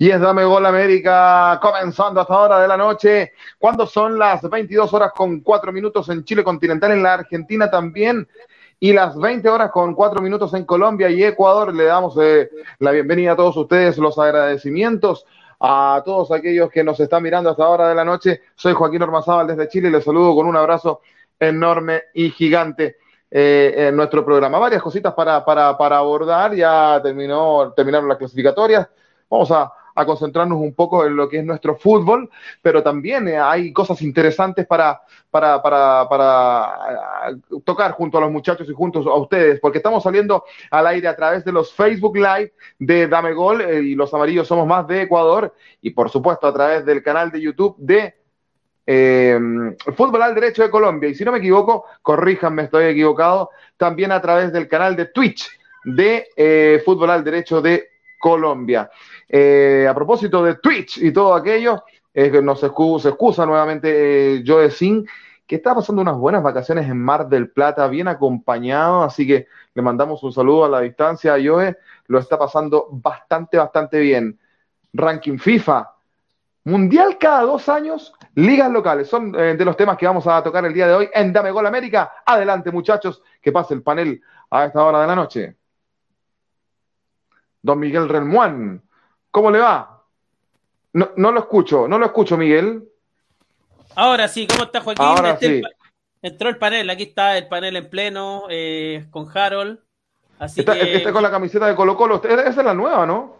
Y es Dame Gol América comenzando hasta hora de la noche, cuando son las 22 horas con 4 minutos en Chile continental, en la Argentina también, y las 20 horas con 4 minutos en Colombia y Ecuador. Le damos eh, la bienvenida a todos ustedes, los agradecimientos a todos aquellos que nos están mirando hasta hora de la noche. Soy Joaquín Ormazábal desde Chile y les saludo con un abrazo enorme y gigante. Eh, en nuestro programa. Varias cositas para, para, para abordar, ya terminó, terminaron las clasificatorias. Vamos a, a, concentrarnos un poco en lo que es nuestro fútbol, pero también eh, hay cosas interesantes para, para, para, para uh, tocar junto a los muchachos y juntos a ustedes, porque estamos saliendo al aire a través de los Facebook Live de Dame Gol eh, y los amarillos somos más de Ecuador, y por supuesto a través del canal de YouTube de eh, Fútbol al Derecho de Colombia. Y si no me equivoco, corríjanme, estoy equivocado, también a través del canal de Twitch de eh, Fútbol al Derecho de Colombia. Eh, a propósito de Twitch y todo aquello, nos excusa, se excusa nuevamente eh, Joe Sin, que está pasando unas buenas vacaciones en Mar del Plata, bien acompañado, así que le mandamos un saludo a la distancia a Joe, lo está pasando bastante, bastante bien. Ranking FIFA, Mundial cada dos años, ligas locales. Son eh, de los temas que vamos a tocar el día de hoy en Dame Gol América. Adelante, muchachos, que pase el panel a esta hora de la noche. Don Miguel Relmuán, ¿cómo le va? No, no lo escucho, no lo escucho, Miguel. Ahora sí, ¿cómo está Joaquín? Ahora Este- sí. Entró el panel, aquí está el panel en pleno eh, con Harold. Así Está, que está con la camiseta de Colo Colo. Esa es la nueva, ¿no?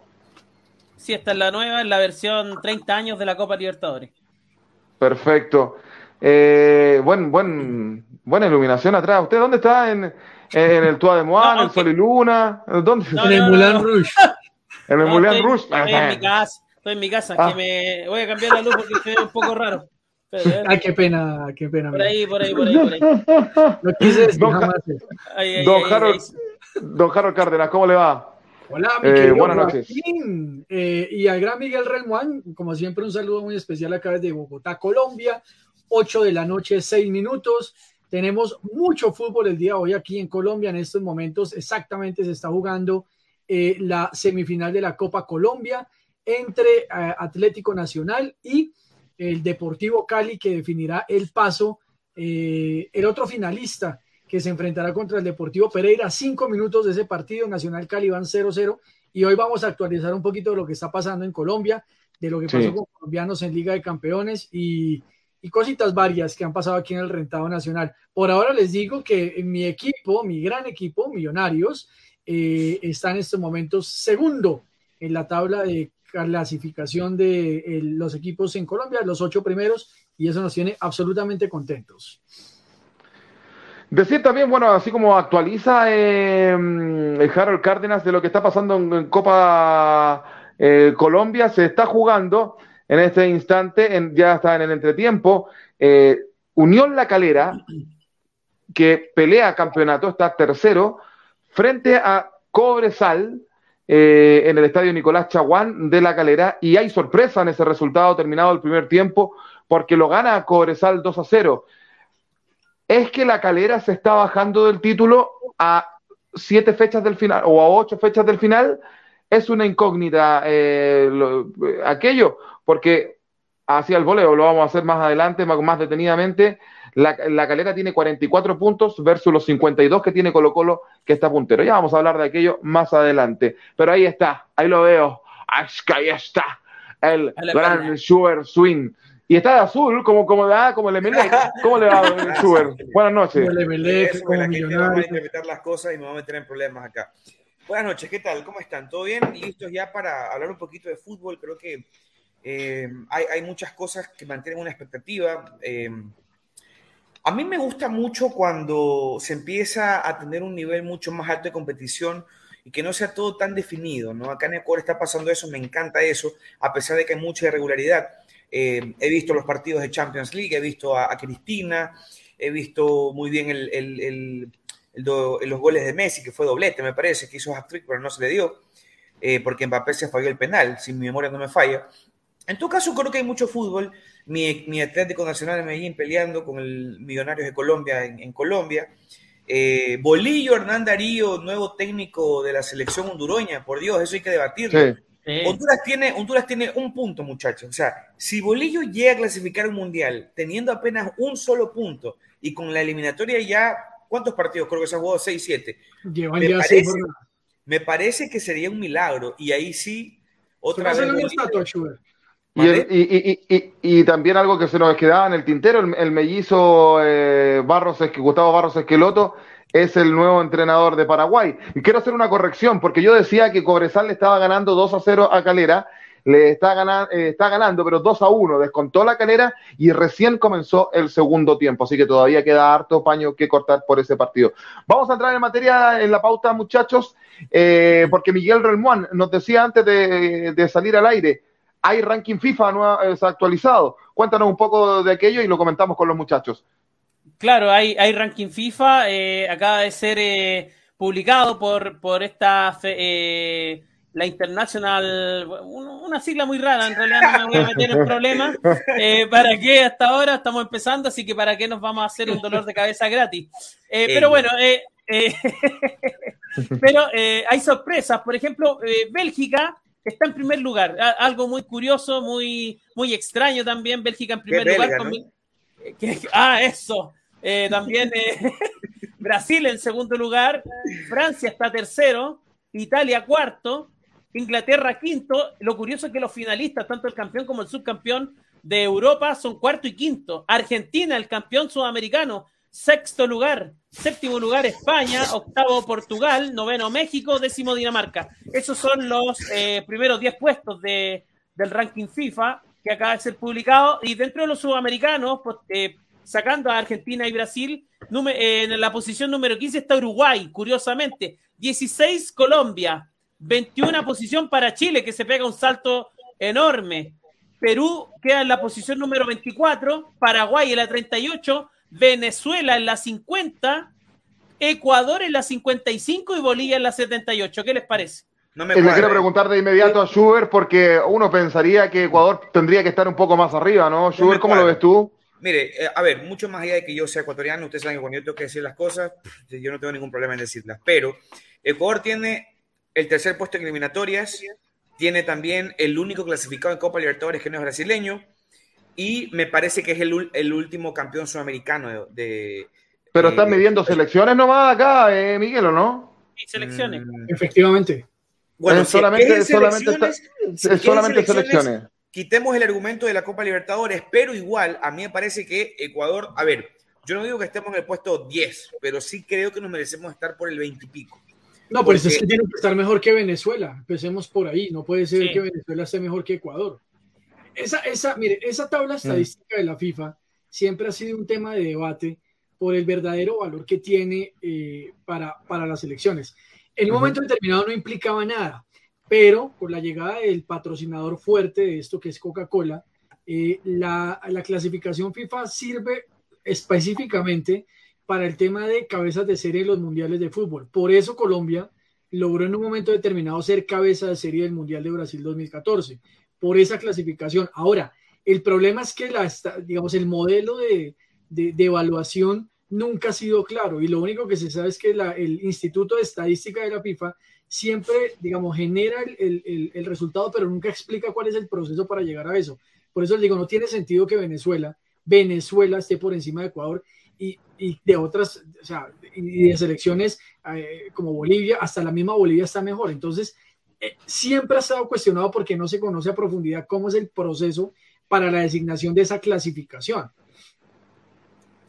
sí, esta es la nueva, es la versión 30 años de la Copa Libertadores. Perfecto. Eh, buen, buen, buena iluminación atrás. ¿Usted dónde está? ¿En, en el Tua de Moan, No, el Sol y Luna? ¿Dónde? No, en el Moulin. Rouge. en el No, estoy, estoy en mi casa, estoy en mi casa, Ah. que me voy a cambiar la luz porque se ve un poco raro. Pero, eh, Ay, qué pena, qué pena. por ahí, por ahí, por ahí, por ahí. No quise decir Don- jamás ahí, Don Harold, don Harold Cárdenas, ¿cómo le va? Hola, mi Eh, querido buenas noches. Eh, y al gran Miguel Relmuán, como siempre, un saludo muy especial acá desde Bogotá, Colombia. 8 de la noche, 6 minutos. Tenemos mucho fútbol el día de hoy aquí en Colombia. En estos momentos, exactamente, se está jugando eh, la semifinal de la Copa Colombia entre eh, Atlético Nacional y el Deportivo Cali, que definirá el paso. eh, el otro finalista que se enfrentará contra el Deportivo Pereira. Cinco minutos de ese partido, Nacional Cali van 0-0. Y hoy vamos a actualizar un poquito de lo que está pasando en Colombia, de lo que Sí. pasó con colombianos en Liga de Campeones y, y cositas varias que han pasado aquí en el Rentado Nacional. Por ahora les digo que mi equipo, mi gran equipo, Millonarios, eh, está en estos momentos segundo en la tabla de clasificación de eh, los equipos en Colombia, los ocho primeros, y eso nos tiene absolutamente contentos. Decir también, bueno, así como actualiza el Harold Cárdenas de lo que está pasando en, Copa eh, Colombia, se está jugando en este instante, ya está en el entretiempo, Unión La Calera, que pelea campeonato, está tercero, frente a Cobresal eh, en el estadio Nicolás Chaguán de La Calera, y hay sorpresa en ese resultado terminado el primer tiempo, porque lo gana Cobresal 2 a 0 es que la calera se está bajando del título a siete fechas del final o a ocho fechas del final. Es una incógnita eh, lo- aquello, porque hacia el voleo lo vamos a hacer más adelante, más, más detenidamente. La, la calera tiene 44 puntos versus los 52 que tiene Colo Colo, que está puntero. Ya vamos a hablar de aquello más adelante. Pero ahí está, ahí lo veo. Ah, Ahí está, el gran. Schubert Swing. Y está de azul, como, como, da, como el Emelec. ¿Cómo le va, don Schubert? Buenas noches. Como el Emelec, como va a interpretar las cosas y me va a meter en problemas acá. Buenas noches, ¿qué tal? ¿Cómo están? ¿Todo bien? ¿Listos ya para hablar un poquito de fútbol? Creo que eh, hay, muchas cosas que mantienen una expectativa. Eh, a mí me gusta mucho cuando se empieza a tener un nivel mucho más alto de competición y que no sea todo tan definido, ¿no? Acá en Ecuador está pasando eso, me encanta eso, a pesar de que hay mucha irregularidad. Eh, he visto los partidos de Champions League, he visto a, Cristina, he visto muy bien los goles de Messi, que fue doblete, me parece, que hizo hat-trick, pero no se le dio, eh, porque Mbappé se falló el penal, si mi memoria no me falla. En todo caso, creo que hay mucho fútbol. Mi, mi Atlético Nacional de Medellín peleando con el Millonarios de Colombia en, en Colombia. Eh, Bolillo, Hernán Darío, nuevo técnico de la selección hondureña, por Dios, eso hay que debatirlo. Sí. Honduras, tiene, Honduras tiene un punto, muchachos. O sea, si Bolillo llega a clasificar un mundial teniendo apenas un solo punto y con la eliminatoria ya, ¿cuántos partidos? Creo que se han jugado 6, 7. Me, parece, me parece que sería un milagro y ahí sí, otra vez. Y, también algo que se nos quedaba en el tintero, el, mellizo eh, Barros, Gustavo Barros Esqueloto es el nuevo entrenador de Paraguay. Y quiero hacer una corrección, porque yo decía que Cobresal le estaba ganando 2 a 0 a Calera, le está ganando, eh, está ganando, pero 2 a 1, descontó la Calera y recién comenzó el segundo tiempo, así que todavía queda harto paño que cortar por ese partido. Vamos a entrar en materia en la pauta, muchachos, eh, porque Miguel Relmuán nos decía antes de salir al aire, hay ranking FIFA no actualizado. Cuéntanos un poco de aquello y lo comentamos con los muchachos. Claro, hay, hay ranking FIFA, eh, acaba de ser eh, publicado por, por esta eh, la International, una sigla muy rara, en realidad no me voy a meter en problemas. ¿Para qué hasta ahora estamos empezando? Así que para qué nos vamos a hacer un dolor de cabeza gratis. pero bueno, pero hay sorpresas. Por ejemplo, Bélgica está en primer lugar. Algo muy curioso, muy, muy extraño también. Bélgica en primer lugar. ah, eso. Eh, también eh, Brasil en segundo lugar. Francia está tercero. Italia cuarto. Inglaterra quinto. Lo curioso es que los finalistas, tanto el campeón como el subcampeón de Europa, son cuarto y quinto. Argentina, el campeón sudamericano, Sexto lugar, séptimo lugar España, octavo Portugal, noveno México, décimo Dinamarca. Esos son los eh, primeros diez puestos de, del ranking FIFA que acaba de ser publicado. Y dentro de los sudamericanos, pues, eh, sacando a Argentina y Brasil, eh, en la posición número 15 está Uruguay, curiosamente. 16 Colombia, 21 posición para Chile, que se pega un salto enorme. Perú queda en la posición número 24, Paraguay en la 38, Venezuela en la 50, Ecuador en la 55 y Bolivia en la 78. ¿Qué les parece? No me Le quiero preguntar de inmediato a Schubert porque uno pensaría que Ecuador tendría que estar un poco más arriba, ¿no? Schubert, ¿cómo lo ves tú? Mire, eh, a ver, mucho más allá de que yo sea ecuatoriano, ustedes saben que cuando yo tengo que decir las cosas, yo no tengo ningún problema en decirlas, pero Ecuador tiene el tercer puesto en eliminatorias, tiene también el único clasificado en Copa Libertadores que no es brasileño, y me parece que es el, último campeón sudamericano de... Pero están midiendo selecciones nomás acá, eh, Miguel, ¿o no? Sí, selecciones. Mm. Efectivamente. Bueno, solamente, solamente, solamente selecciones. Quitemos el argumento de la Copa Libertadores, pero igual a mí me parece que Ecuador, a ver, yo no digo que estemos en el puesto 10, pero sí creo que nos merecemos estar por el 20 y pico. No, pues es que tiene que estar mejor que Venezuela. Empecemos por ahí. No puede ser que Venezuela esté mejor que Ecuador esa, esa, mire, esa tabla mm. estadística de la FIFA siempre ha sido un tema de debate por el verdadero valor que tiene eh, para, para las elecciones. En un momento determinado no implicaba nada, pero con la llegada del patrocinador fuerte de esto que es Coca-Cola, eh, la, la, clasificación FIFA sirve específicamente para el tema de cabezas de serie de los mundiales de fútbol. Por eso Colombia logró en un momento determinado ser cabeza de serie del Mundial de Brasil 2014 por esa clasificación. Ahora, el problema es que la, digamos, el modelo de, evaluación nunca ha sido claro y lo único que se sabe es que el Instituto de Estadística de la FIFA siempre, digamos, genera el, resultado, pero nunca explica cuál es el proceso para llegar a eso. Por eso les digo, no tiene sentido que Venezuela, Venezuela esté por encima de Ecuador y, de otras, o sea, y de selecciones eh, como Bolivia, hasta la misma Bolivia está mejor. Entonces, siempre ha estado cuestionado porque no se conoce a profundidad cómo es el proceso para la designación de esa clasificación.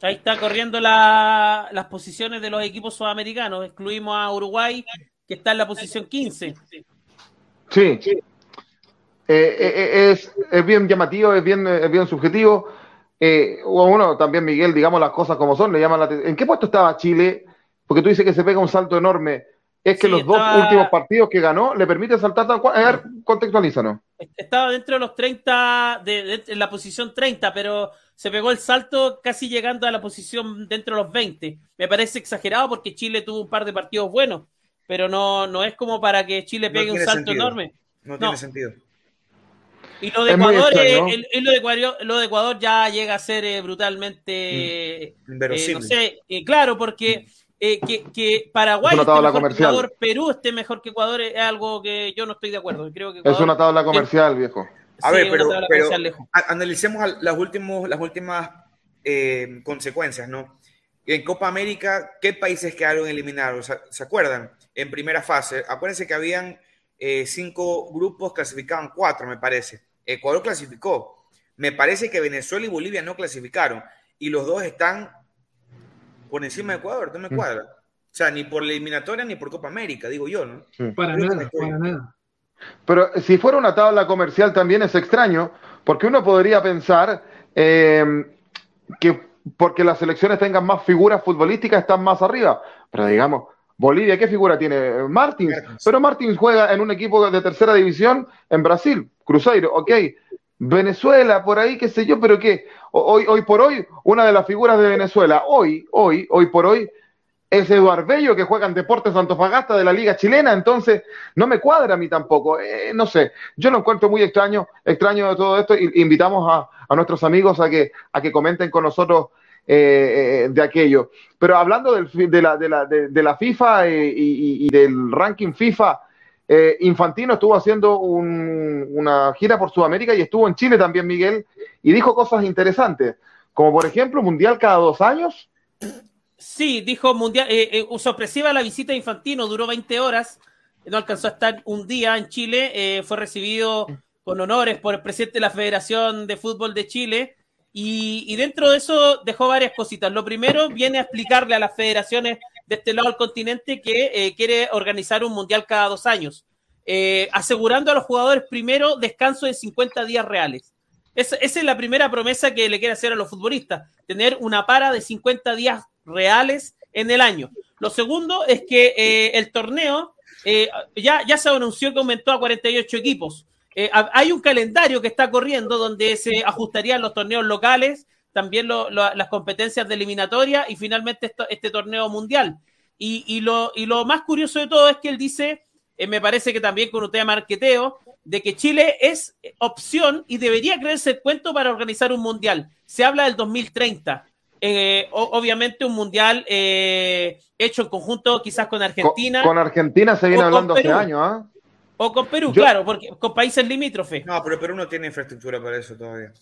Ahí está corriendo las posiciones de los equipos sudamericanos. Excluimos a Uruguay, que está en la posición 15. Sí. Eh, eh, es, bien llamativo, es bien, bien subjetivo. bueno, también Miguel, digamos las cosas como son, le llaman la ¿En qué puesto estaba Chile? Porque tú dices que se pega un salto enorme es que los dos últimos partidos que ganó le permiten saltar tal cual. A ver, contextualízanos. Estaba dentro de los 30, de, en la posición 30, pero se pegó el salto casi llegando a la posición dentro de los 20. Me parece exagerado porque Chile tuvo un par de partidos buenos, pero no, no es como para que Chile pegue un salto enorme. No, tiene sentido. Y lo de, Ecuador, lo, de Ecuador, lo de Ecuador ya llega a ser eh, brutalmente. Mm, inverosímil. Eh, no sé, eh, claro, porque eh, que, Paraguay esté mejor que Ecuador, Perú esté mejor que Ecuador es algo que yo no estoy de acuerdo. Creo que es una tabla comercial, viejo. A ver, pero, analicemos las, últimos, las últimas eh, consecuencias, ¿no? En Copa América, ¿qué países quedaron eliminados? ¿Se acuerdan? En primera fase, acuérdense que habían eh, cinco grupos, clasificaban cuatro, me parece. Ecuador clasificó. Me parece que Venezuela y Bolivia no clasificaron. Y los dos están por encima de Ecuador, no me mm. cuadra. O sea, ni por la eliminatoria ni por Copa América, digo yo, ¿no? Para nada, para nada. Pero si fuera una tabla comercial también es extraño, porque uno podría pensar eh, que porque las selecciones tengan más figuras futbolísticas están más arriba. Pero digamos, Bolivia, ¿qué figura tiene? Martins. Pero Martins juega en un equipo de tercera división en Brasil, Cruzeiro, ok. Venezuela, por ahí, qué sé yo, pero qué. Hoy, hoy por hoy, una de las figuras de Venezuela, hoy, hoy, hoy por hoy, es Eduardo Bello, que juega en Deportes Antofagasta de la Liga Chilena, entonces no me cuadra a mí tampoco. Eh, no sé, yo lo encuentro muy extraño, extraño de todo esto, invitamos a, a nuestros amigos a que, a que comenten con nosotros eh, eh, de aquello. Pero hablando del, de, la, de, la, de, la FIFA y, del ranking FIFA, Infantino estuvo haciendo una gira por Sudamérica y estuvo en Chile también, Miguel, y dijo cosas interesantes, como por ejemplo Mundial cada dos años. Sí, dijo mundial, eh, eh, la visita de Infantino, duró 20 horas, no alcanzó a estar un día en Chile, eh, fue recibido con honores por el presidente de la Federación de Fútbol de Chile y, dentro de eso dejó varias cositas. Lo primero viene a explicarle a las federaciones de este lado del continente que eh, quiere organizar un mundial cada dos años, asegurando a los jugadores primero descanso de 50 días reales. esa es la primera promesa que le quiere hacer a los futbolistas, tener una para de 50 días reales en el año. Lo segundo es que eh, el torneo eh, ya, ya se anunció que aumentó a 48 equipos. Eh, hay un calendario que está corriendo donde se ajustarían los torneos locales, también las competencias de eliminatoria y finalmente este torneo mundial. Y, lo, y lo más curioso de todo es que él dice, me parece que también con un tema marqueteo, de que Chile es opción y debería creerse el cuento para organizar un mundial. Se habla del 2030. Eh, obviamente un mundial eh, hecho en conjunto quizás con Argentina. Con, Argentina se viene hablando hace años, ¿ah? O con Perú, claro, porque con países limítrofes. No, pero Perú no tiene infraestructura para eso todavía.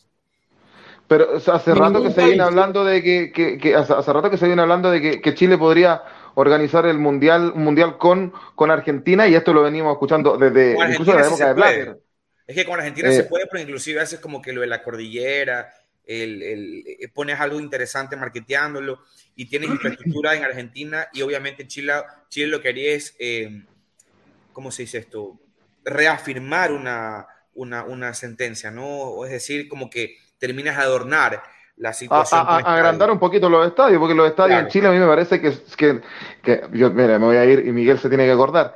Pero hace rato que se viene hablando de que, hace, rato que se viene hablando de que, Chile podría organizar el mundial, mundial con, con Argentina y esto lo venimos escuchando desde incluso la época de Blatter. Es que con Argentina se eh, puede, pero inclusive haces como que lo de la cordillera, el, eh, pones algo interesante marketeándolo y tienes infraestructura en Argentina y obviamente Chile, Chile lo que haría es, eh, ¿cómo se dice esto? Reafirmar una, una, una sentencia, ¿no? Es decir, como que terminas de adornar la situación. A, agrandar un poquito los estadios, porque los estadios en Chile a mí me parece que, que, que yo, mira, me voy a ir y Miguel se tiene que acordar.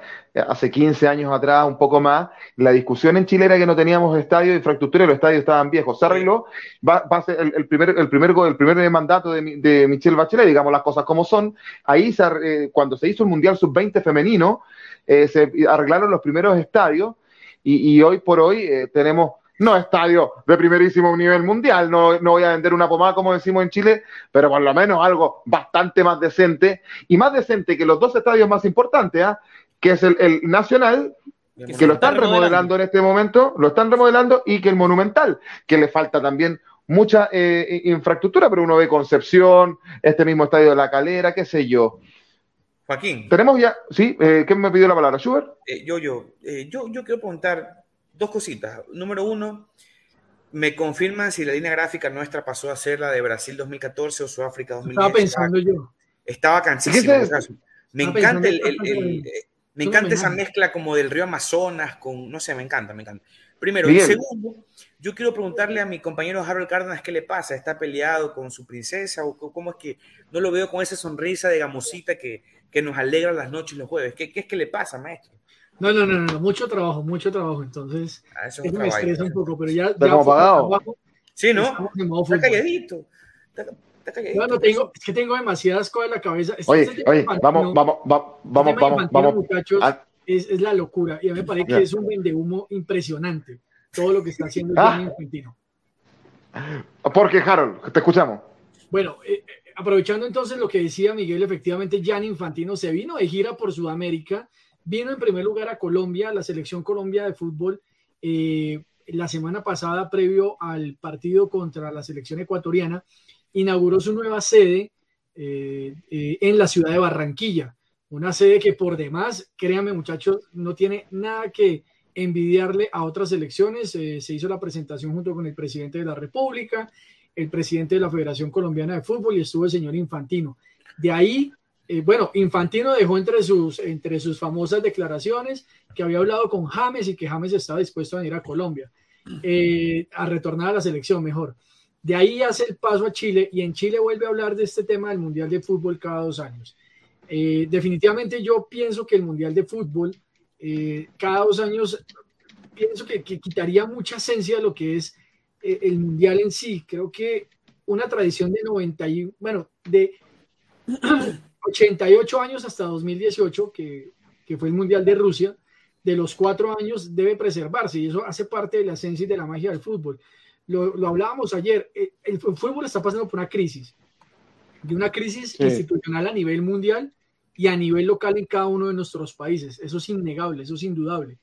Hace 15 años atrás, un poco más, la discusión en Chile era que no teníamos estadio de infraestructura y los estadios estaban viejos. Se arregló, va, va a ser el, primer, el, primer, el primer mandato de, de Michelle Bachelet, digamos las cosas como son. Ahí, se, eh, cuando se hizo el Mundial Sub-20 femenino, eh, se arreglaron los primeros estadios y, y hoy por hoy eh, tenemos no estadio de primerísimo nivel mundial, no, no, voy a vender una pomada como decimos en Chile, pero por lo menos algo bastante más decente y más decente que los dos estadios más importantes, ¿ah? que es el, Nacional, que, lo están remodelando. en este momento, lo están remodelando y que el Monumental, que le falta también mucha eh, infraestructura, pero uno ve Concepción, este mismo estadio de La Calera, qué sé yo. Joaquín. Tenemos ya, sí, eh, ¿quién me pidió la palabra? ¿Schubert? Eh, yo, yo, yo, yo quiero preguntar dos cositas. Número uno, me confirman si la línea gráfica nuestra pasó a ser la de Brasil 2014 o Sudáfrica 2010. Estaba pensando yo. Estaba cansísimo. me encanta, el, me encanta esa mezcla como del río Amazonas con, no sé, me encanta, me encanta. Primero. Y segundo, yo quiero preguntarle a mi compañero Harold Cárdenas qué le pasa. ¿Está peleado con su princesa o cómo es que no lo veo con esa sonrisa de gamosita que, que nos alegra las noches y los jueves? ¿Qué, ¿Qué, es que le pasa, maestro? No, no, no, no, mucho trabajo, mucho trabajo. Entonces, ah, eso, me estresa un poco, pero ya. ya pagado? sí, ¿no? Está calladito. Está, calladito. No, no tengo, es que tengo demasiadas cosas en la cabeza. Oye, oye, vamos, vamos, vamos, vamos, vamos, vamos. Muchachos, ah. es, es, la locura. Y a mí me parece que es un vende humo impresionante todo lo que está haciendo el ah. Argentino. Porque, Harold, te escuchamos. Bueno, eh, aprovechando entonces lo que decía Miguel, efectivamente Jan Infantino se vino de gira por Sudamérica, vino en primer lugar a Colombia, la selección Colombia de fútbol, eh, la semana pasada, previo al partido contra la selección ecuatoriana, inauguró su nueva sede eh, eh, en la ciudad de Barranquilla. Una sede que por demás, créanme muchachos, no tiene nada que envidiarle a otras elecciones. se hizo la presentación junto con el presidente de la República, el presidente de la Federación Colombiana de Fútbol y estuvo el señor Infantino. De ahí, eh, bueno, Infantino dejó entre sus, entre sus famosas declaraciones que había hablado con James y que James estaba dispuesto a venir a Colombia, eh, a retornar a la selección mejor. De ahí hace el paso a Chile y en Chile vuelve a hablar de este tema del Mundial de Fútbol cada dos años. Eh, definitivamente yo pienso que el Mundial de Fútbol cada dos años, pienso que, que quitaría mucha esencia de lo que es eh, el mundial en sí. Creo que una tradición de 90 y, bueno, de 88 años hasta 2018, que, que fue el mundial de Rusia, de los cuatro años debe preservarse y eso hace parte de la esencia y de la magia del fútbol. Lo, lo hablábamos ayer, eh, el, fútbol está pasando por una crisis, de una crisis institucional a nivel mundial y a nivel local en cada uno de nuestros países. Eso es innegable, eso es indudable.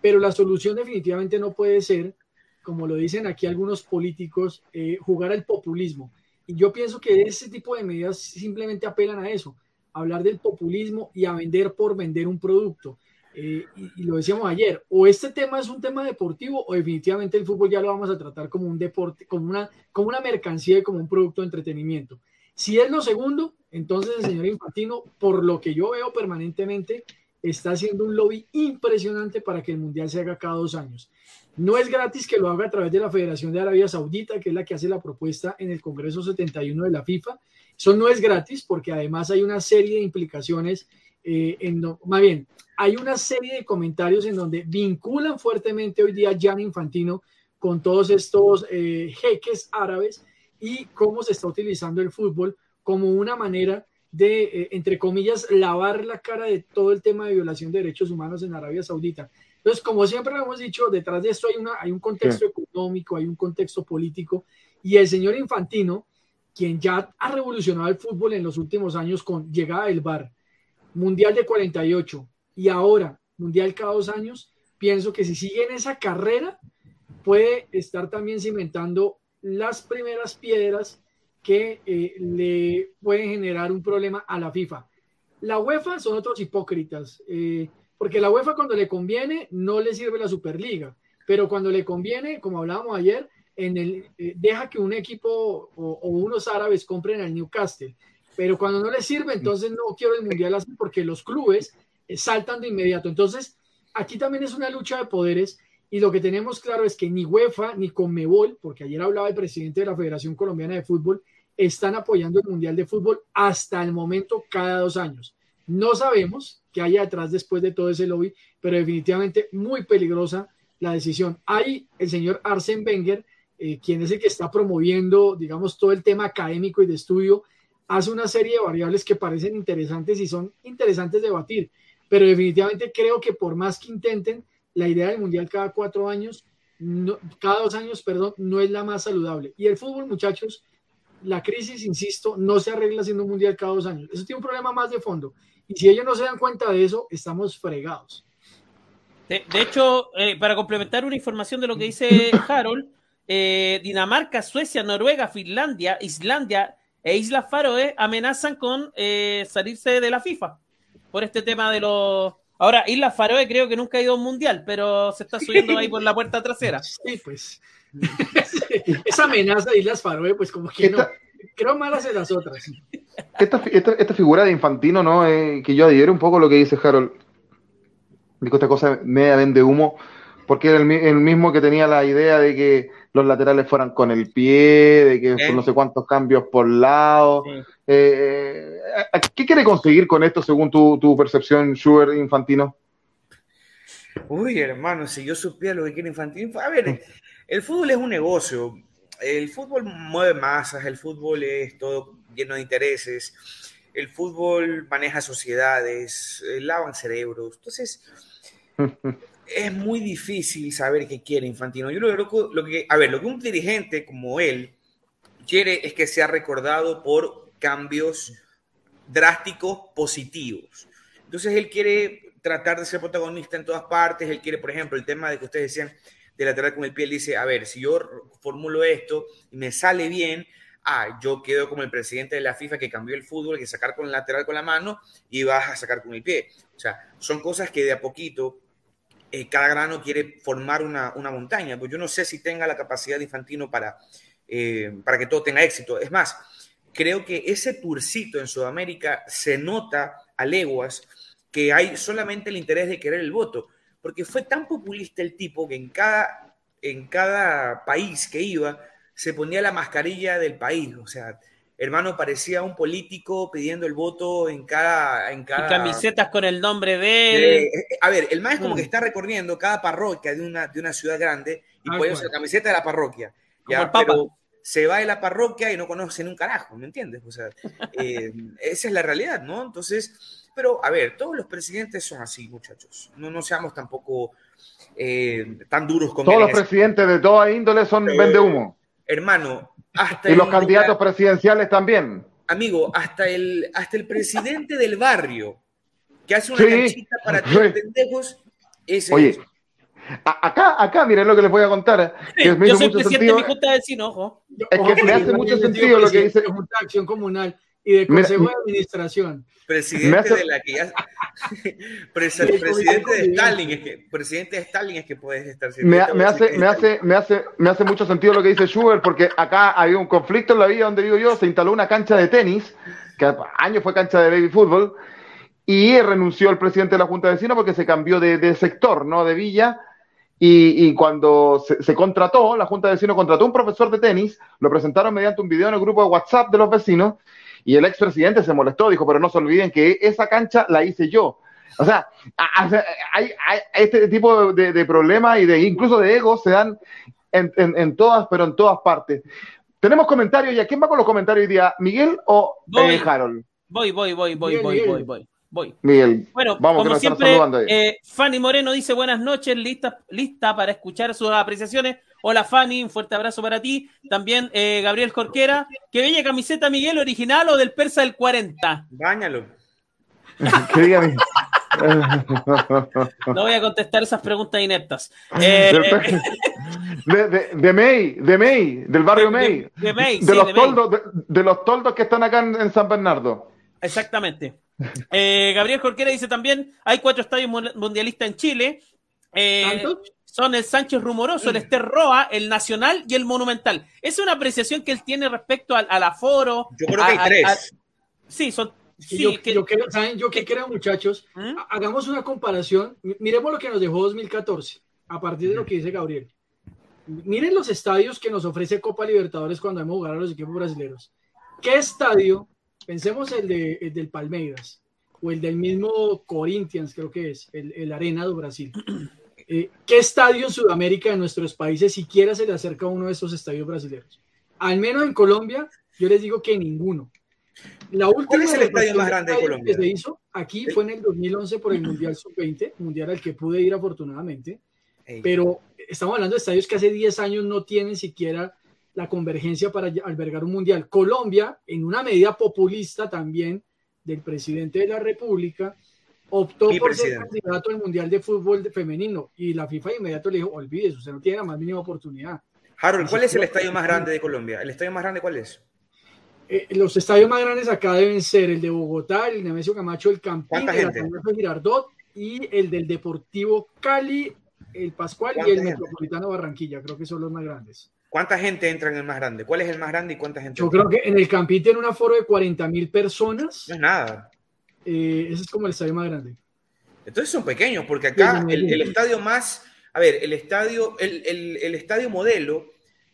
Pero la solución definitivamente no puede ser como lo dicen aquí algunos políticos, eh, jugar al populismo. Y yo pienso que ese tipo de medidas simplemente apelan a eso, a hablar del populismo y a vender por vender un producto. Eh, y, lo decíamos ayer, o este tema es un tema deportivo o definitivamente el fútbol ya lo vamos a tratar como un deporte, como una, como una mercancía y como un producto de entretenimiento. Si es lo segundo, entonces el señor Infantino, por lo que yo veo permanentemente, está haciendo un lobby impresionante para que el Mundial se haga cada dos años. No es gratis que lo haga a través de la Federación de Arabia Saudita, que es la que hace la propuesta en el Congreso 71 de la FIFA. Eso no es gratis porque además hay una serie de implicaciones, eh, en más bien, hay una serie de comentarios en donde vinculan fuertemente hoy día a Jan Infantino con todos estos eh, jeques árabes y cómo se está utilizando el fútbol como una manera de, eh, entre comillas, lavar la cara de todo el tema de violación de derechos humanos en Arabia Saudita. Entonces, como siempre lo hemos dicho, detrás de esto hay, una, hay un contexto económico, hay un contexto político, y el señor Infantino, quien ya ha revolucionado el fútbol en los últimos años con llegada del VAR, Mundial de 48 y ahora Mundial cada dos años, pienso que si sigue en esa carrera, puede estar también cimentando las primeras piedras que eh, le pueden generar un problema a la FIFA. La UEFA son otros hipócritas. Eh, porque la UEFA cuando le conviene no le sirve la Superliga, pero cuando le conviene, como hablábamos ayer, en el, eh, deja que un equipo o, unos árabes compren al Newcastle, pero cuando no le sirve, entonces no quiero el Mundial así porque los clubes eh, saltan de inmediato. Entonces, aquí también es una lucha de poderes y lo que tenemos claro es que ni UEFA ni Conmebol, porque ayer hablaba el presidente de la Federación Colombiana de Fútbol, están apoyando el Mundial de Fútbol hasta el momento cada dos años. No sabemos que haya detrás después de todo ese lobby, pero definitivamente muy peligrosa la decisión. Hay el señor Arsen Wenger, eh, quien es el que está promoviendo, digamos, todo el tema académico y de estudio, hace una serie de variables que parecen interesantes y son interesantes de debatir, pero definitivamente creo que por más que intenten, la idea del mundial cada cuatro años, cada dos años, perdón, no es la más saludable. Y el fútbol, muchachos, la crisis, insisto, no se arregla haciendo un mundial cada dos años. Eso tiene un problema más de fondo. Y si ellos no se dan cuenta de eso, estamos fregados. De, hecho, eh, para complementar una información de lo que dice Harold, eh, Dinamarca, Suecia, Noruega, Finlandia, Islandia e Islas Faroe amenazan con eh, salirse de la FIFA por este tema de los... Ahora, Islas Faroe creo que nunca ha ido a un mundial, pero se está subiendo ahí por la puerta trasera. Sí, pues. Esa amenaza de Islas Faroe, pues como que no. Creo malas de las otras. Esta, esta, figura de Infantino, ¿no? Eh, que yo adhiero un poco lo que dice Harold. Dijo esta cosa media vende humo, porque era el, mismo que tenía la idea de que los laterales fueran con el pie, de que no sé cuántos cambios por lado. Eh, ¿Qué quiere conseguir con esto según tu, tu percepción, Schubert Infantino? Uy, hermano, si yo supiera lo que quiere Infantino. A ver, el fútbol es un negocio el fútbol mueve masas, el fútbol es todo lleno de intereses, el fútbol maneja sociedades, eh, lavan cerebros. Entonces, es muy difícil saber qué quiere Infantino. Yo lo, lo, que, a ver, lo que un dirigente como él quiere es que sea recordado por cambios drásticos positivos. Entonces él quiere tratar de ser protagonista en todas partes, él quiere, por ejemplo, el tema de que ustedes decían de lateral con el pie, dice, a ver, si yo formulo esto y me sale bien, ah, yo quedo como el presidente de la FIFA que cambió el fútbol, que sacar con el lateral con la mano y vas a sacar con el pie. O sea, son cosas que de a poquito eh, cada grano quiere formar una, montaña. Pues yo no sé si tenga la capacidad de Infantino para, eh, para que todo tenga éxito. Es más, creo que ese turcito en Sudamérica se nota a leguas que hay solamente el interés de querer el voto, porque fue tan populista el tipo que en cada, en cada país que iba se ponía la mascarilla del país, o sea, hermano, parecía un político pidiendo el voto en cada... En cada... camisetas con el nombre de él. Eh, eh, a ver, el más es como mm. que está recorriendo cada parroquia de una, de una ciudad grande y ah, puede usar la camiseta de la parroquia. Ya, pero se va de la parroquia y no conoce un carajo, ¿me entiendes? O sea, eh, esa es la realidad, ¿no? Entonces, pero a ver, todos los presidentes son así, muchachos. No, no seamos tampoco tan duros con Todos los presidentes de toda índole son vende humo. Hermano, y los candidatos presidenciales también. Amigo, hasta el, hasta el presidente del barrio, que hace una canchita para los pendejos, ese Oye, acá, acá, miren lo que les voy a contar. Que me Yo soy presidente de mi junta de vecinos, ojo. Es que me hace mucho sentido lo que dice. Junta de Acción Comunal y de Consejo de Administración. Presidente de la que ya. presidente de Stalin, es que, presidente de Stalin es que puedes estar me, me, hace, me, hace, me, hace, me hace mucho sentido lo que dice Schubert, porque acá había un conflicto en la villa donde vivo yo, se instaló una cancha de tenis, que años fue cancha de baby fútbol, y renunció el presidente de la Junta de Vecinos porque se cambió de, de sector, ¿no? De villa. Y, y cuando se, se, contrató, la Junta de Vecinos contrató un profesor de tenis, lo presentaron mediante un video en el grupo de WhatsApp de los vecinos, y el expresidente se molestó, dijo, pero no se olviden que esa cancha la hice yo. O sea, hay, este tipo de, problemas y de incluso de ego se dan en, todas, pero en todas partes. Tenemos comentarios, ¿y a quién va con los comentarios hoy día? ¿Miguel o eh, Harold? Voy, voy, voy, voy, voy, voy, voy, voy. Miguel, bueno, vamos, como siempre, eh, Fanny Moreno dice buenas noches, lista, lista para escuchar sus apreciaciones. Hola Fanny, un fuerte abrazo para ti. También eh, Gabriel Jorquera. Qué bella camiseta, Miguel, original o del Persa del 40. Báñalo. ¿Qué no voy a contestar esas preguntas ineptas. Eh, de, May, de May, del barrio May. De, May, de los toldos, de, los toldos que están acá en, San Bernardo. Exactamente. Eh, Gabriel Jorquera dice también: hay cuatro estadios mundialistas en Chile. Eh, son el Sánchez Rumoroso, el Ester Roa, el Nacional y el Monumental. Esa es una apreciación que él tiene respecto al, aforo. Yo creo que hay tres. sí, son. yo, creo, ¿saben? Yo que creo, muchachos, ¿Mm? hagamos una comparación. Miremos lo que nos dejó 2014, a partir de lo que dice Gabriel. Miren los estadios que nos ofrece Copa Libertadores cuando vamos a jugar a los equipos brasileños. ¿Qué estadio? Pensemos el, de, el del Palmeiras o el del mismo Corinthians, creo que es, el, el Arena do Brasil. Eh, ¿Qué estadio en Sudamérica de nuestros países siquiera se le acerca a uno de esos estadios brasileños? Al menos en Colombia, yo les digo que ninguno. La última ¿Cuál es el estadio más grande de Colombia? Que se hizo aquí fue en el 2011 por el Mundial Sub-20, mundial al que pude ir afortunadamente, pero estamos hablando de estadios que hace 10 años no tienen siquiera la convergencia para albergar un mundial. Colombia, en una medida populista también del presidente de la República, optó por ser candidato al Mundial de Fútbol Femenino y la FIFA de inmediato le dijo, olvídese, usted no tiene la más mínima oportunidad. Harold, ¿cuál es el estadio más grande de Colombia? ¿El estadio más grande cuál es? Eh, los estadios más grandes acá deben ser el de Bogotá, el Nemesio Camacho, el Campín, el Girardot y el del Deportivo Cali, el Pascual y el Metropolitano Barranquilla. Creo que son los más grandes. ¿Cuánta gente entra en el más grande? ¿Cuál es el más grande y cuánta gente? Yo creo que en el Campín tiene un aforo de 40 mil personas. No es nada. Eh, ese es como el estadio más grande. Entonces son pequeños, porque acá el, estadio más, a ver, el estadio, el, estadio modelo,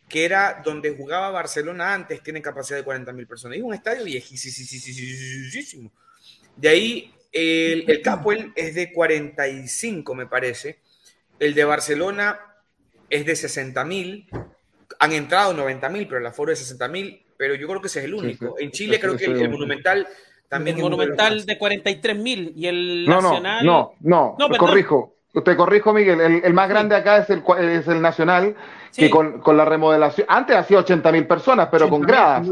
que era donde jugaba Barcelona antes, tiene capacidad de 40.000 personas. Es un estadio viejísimo. De ahí el, el Capuel es de 45, me parece. El de Barcelona es de 60.000. Han entrado 90.000, pero el aforo es 60.000. Pero yo creo que ese es el único. En Chile creo que el Monumental también el Monumental de 43 mil y el Nacional. No, no, no, no corrijo. Te corrijo, Miguel. El, más grande acá es el, es el Nacional, que con, con, la remodelación. Antes hacía 80 mil personas, pero con gradas.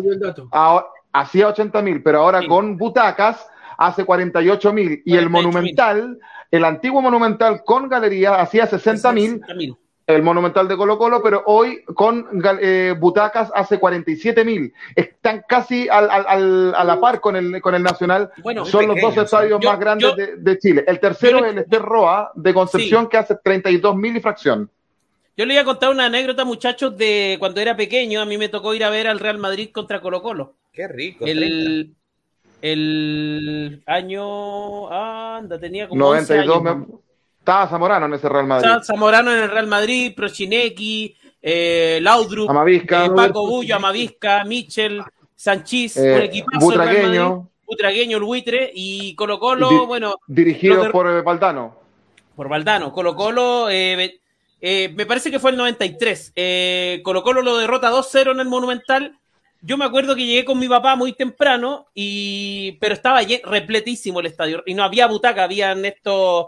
Ahora, hacía 80 mil, pero ahora con butacas hace 48 mil. Y el Monumental, el antiguo Monumental con galería hacía 60 mil. El Monumental de Colo Colo, pero hoy con eh, butacas hace 47 mil. Están casi al, al, a la par con el, con el Nacional. Bueno, Son los dos estadios más grandes de, Chile. El tercero es el Ester Roa de Concepción, que hace 32 mil y fracción. Yo le voy a contar una anécdota, muchachos, de cuando era pequeño. A mí me tocó ir a ver al Real Madrid contra Colo Colo. Qué rico. El, el año. Anda, tenía como. 92. Estaba Zamorano en ese Real Madrid. Estaba Zamorano en el Real Madrid, Prochineki, eh, Laudrup, Amavisca, eh, Paco Bullo, Amavisca, Michel, Sanchís, eh, un equipazo. Butragueño. Butragueño, el buitre, y Colo Colo, bueno. Dirigido por eh, Valdano. Por Valdano. Colo Colo, eh, me parece que fue el 93. Colo Colo lo derrota 2-0 en el Monumental yo me acuerdo que llegué con mi papá muy temprano, y, pero estaba repletísimo el estadio y no había butaca, habían estos,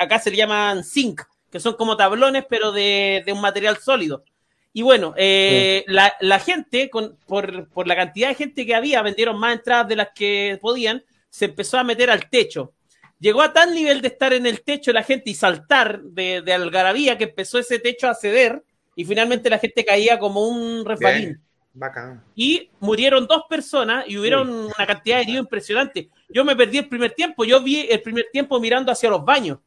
acá se le llaman zinc, que son como tablones, pero de, un material sólido. Y bueno, eh, la, gente, con, por, por, la cantidad de gente que había, vendieron más entradas de las que podían, se empezó a meter al techo. Llegó a tal nivel de estar en el techo la gente y saltar de, de algarabía que empezó ese techo a ceder y finalmente la gente caía como un refalín. Y murieron dos personas y hubieron una cantidad de heridos impresionante. Yo me perdí el primer tiempo, yo vi el primer tiempo mirando hacia los baños.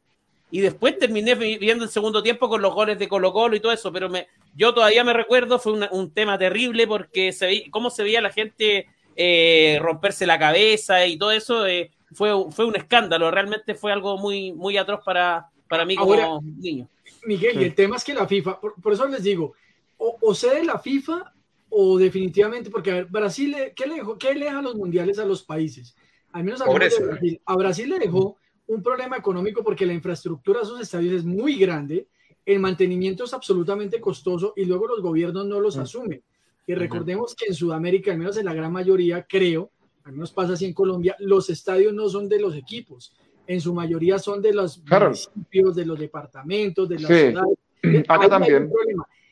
Y después terminé viendo el segundo tiempo con los goles de Colo Colo y todo eso, pero me, yo todavía me recuerdo, fue un tema terrible porque se veía, cómo se veía la gente eh, romperse la cabeza y todo eso, eh, fue, fue un escándalo, realmente fue algo muy, muy atroz para, para mí como niño. Miguel, y el tema es que la FIFA, por, eso les digo, o, o cede la FIFA o definitivamente, porque a ver, Brasil, ¿qué le, dejó, ¿qué le deja los mundiales a los países? Al menos a Brasil. A Brasil le dejó un problema económico porque la infraestructura de sus estadios es muy grande, el mantenimiento es absolutamente costoso y luego los gobiernos no los mm. asumen. Y recordemos que en Sudamérica, al menos en la gran mayoría, creo, al menos pasa así en Colombia, los estadios no son de los equipos, en su mayoría son de los municipios, de los departamentos, de las ciudades. Acá también.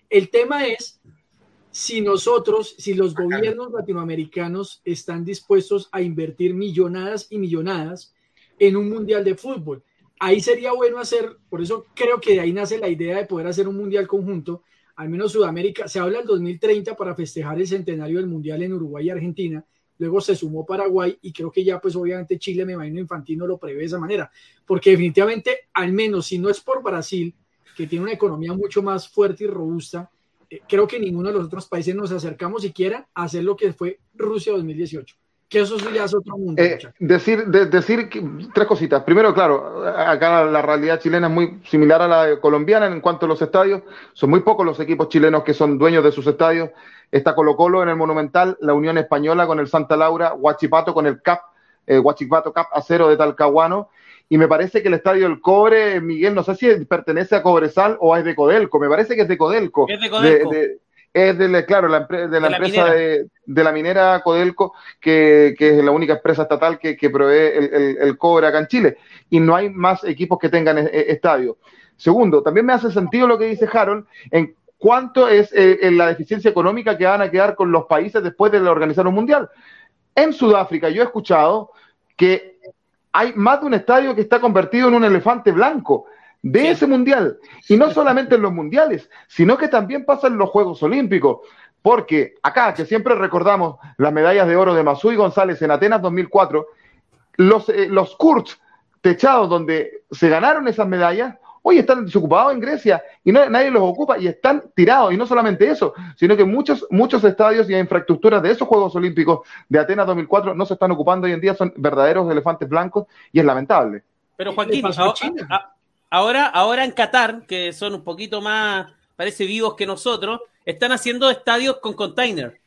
El tema es si nosotros, si los gobiernos latinoamericanos están dispuestos a invertir millonadas y millonadas en un mundial de fútbol. Ahí sería bueno hacer, por eso creo que de ahí nace la idea de poder hacer un mundial conjunto, al menos Sudamérica, se habla del 2030 para festejar el centenario del mundial en Uruguay y Argentina, luego se sumó Paraguay y creo que ya pues obviamente Chile, me imagino Infantino lo prevé de esa manera, porque definitivamente, al menos si no es por Brasil, que tiene una economía mucho más fuerte y robusta, creo que ninguno de los otros países nos acercamos siquiera a hacer lo que fue Rusia 2018. Que eso ya es otro mundo. Eh, decir, decir tres cositas. Primero, claro, acá la realidad chilena es muy similar a la colombiana en cuanto a los estadios. Son muy pocos los equipos chilenos que son dueños de sus estadios. Está Colo Colo en el Monumental, la Unión Española con el Santa Laura, Huachipato con el CAP, eh, Huachipato CAP Acero de Talcahuano y me parece que el Estadio del Cobre, Miguel, no sé si pertenece a Cobresal o es de Codelco, me parece que es de Codelco. Es de Codelco. es de, claro, la, de la, empresa de, la minera Codelco, que, es la única empresa estatal que, provee el, cobre acá en Chile. Y no hay más equipos que tengan e, e, estadio. Segundo, también me hace sentido lo que dice Harold en cuánto es eh, la deficiencia económica que van a quedar con los países después de organizar un mundial. En Sudáfrica yo he escuchado que hay más de un estadio que está convertido en un elefante blanco de ese mundial. Y no solamente en los mundiales, sino que también pasa en los Juegos Olímpicos. Porque acá, que siempre recordamos las medallas de oro de Masui González en Atenas 2004, los, eh, los Kurts techados donde se ganaron esas medallas hoy están desocupados en Grecia y no, nadie los ocupa y están tirados. Y no solamente eso, sino que muchos, muchos estadios y infraestructuras de esos Juegos Olímpicos de Atenas 2004 no se están ocupando hoy en día, son verdaderos elefantes blancos y es lamentable. Pero Joaquín, ahora, ahora en Qatar, que son un poquito más, parece vivos que nosotros, están haciendo estadios con container.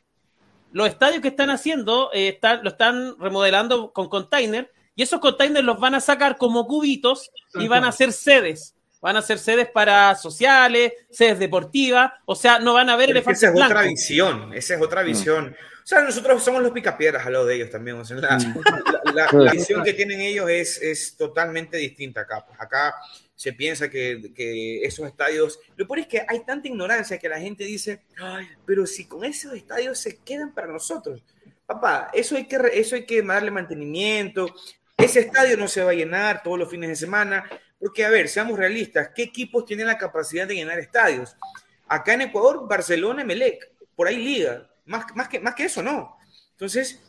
Los estadios que están haciendo eh, están, lo están remodelando con container y esos containers los van a sacar como cubitos y van a hacer sedes van a ser sedes para sociales, sedes deportivas, o sea, no van a ver elefantes Esa es otra visión, esa es otra mm. visión. O sea, nosotros somos los picapiedras al lado de ellos también. O sea, la, mm. visión que tienen ellos es, es totalmente distinta acá. Pues acá se piensa que, que, esos estadios... Lo peor es que hay tanta ignorancia que la gente dice, Ay, pero si con esos estadios se quedan para nosotros. Papá, eso hay, que, eso hay que darle mantenimiento. Ese estadio no se va a llenar todos los fines de semana, porque, a ver, seamos realistas, ¿qué equipos tienen la capacidad de llenar estadios? Acá en Ecuador, Barcelona, Melec, por ahí liga. Más, más, que, más que eso, no. Entonces,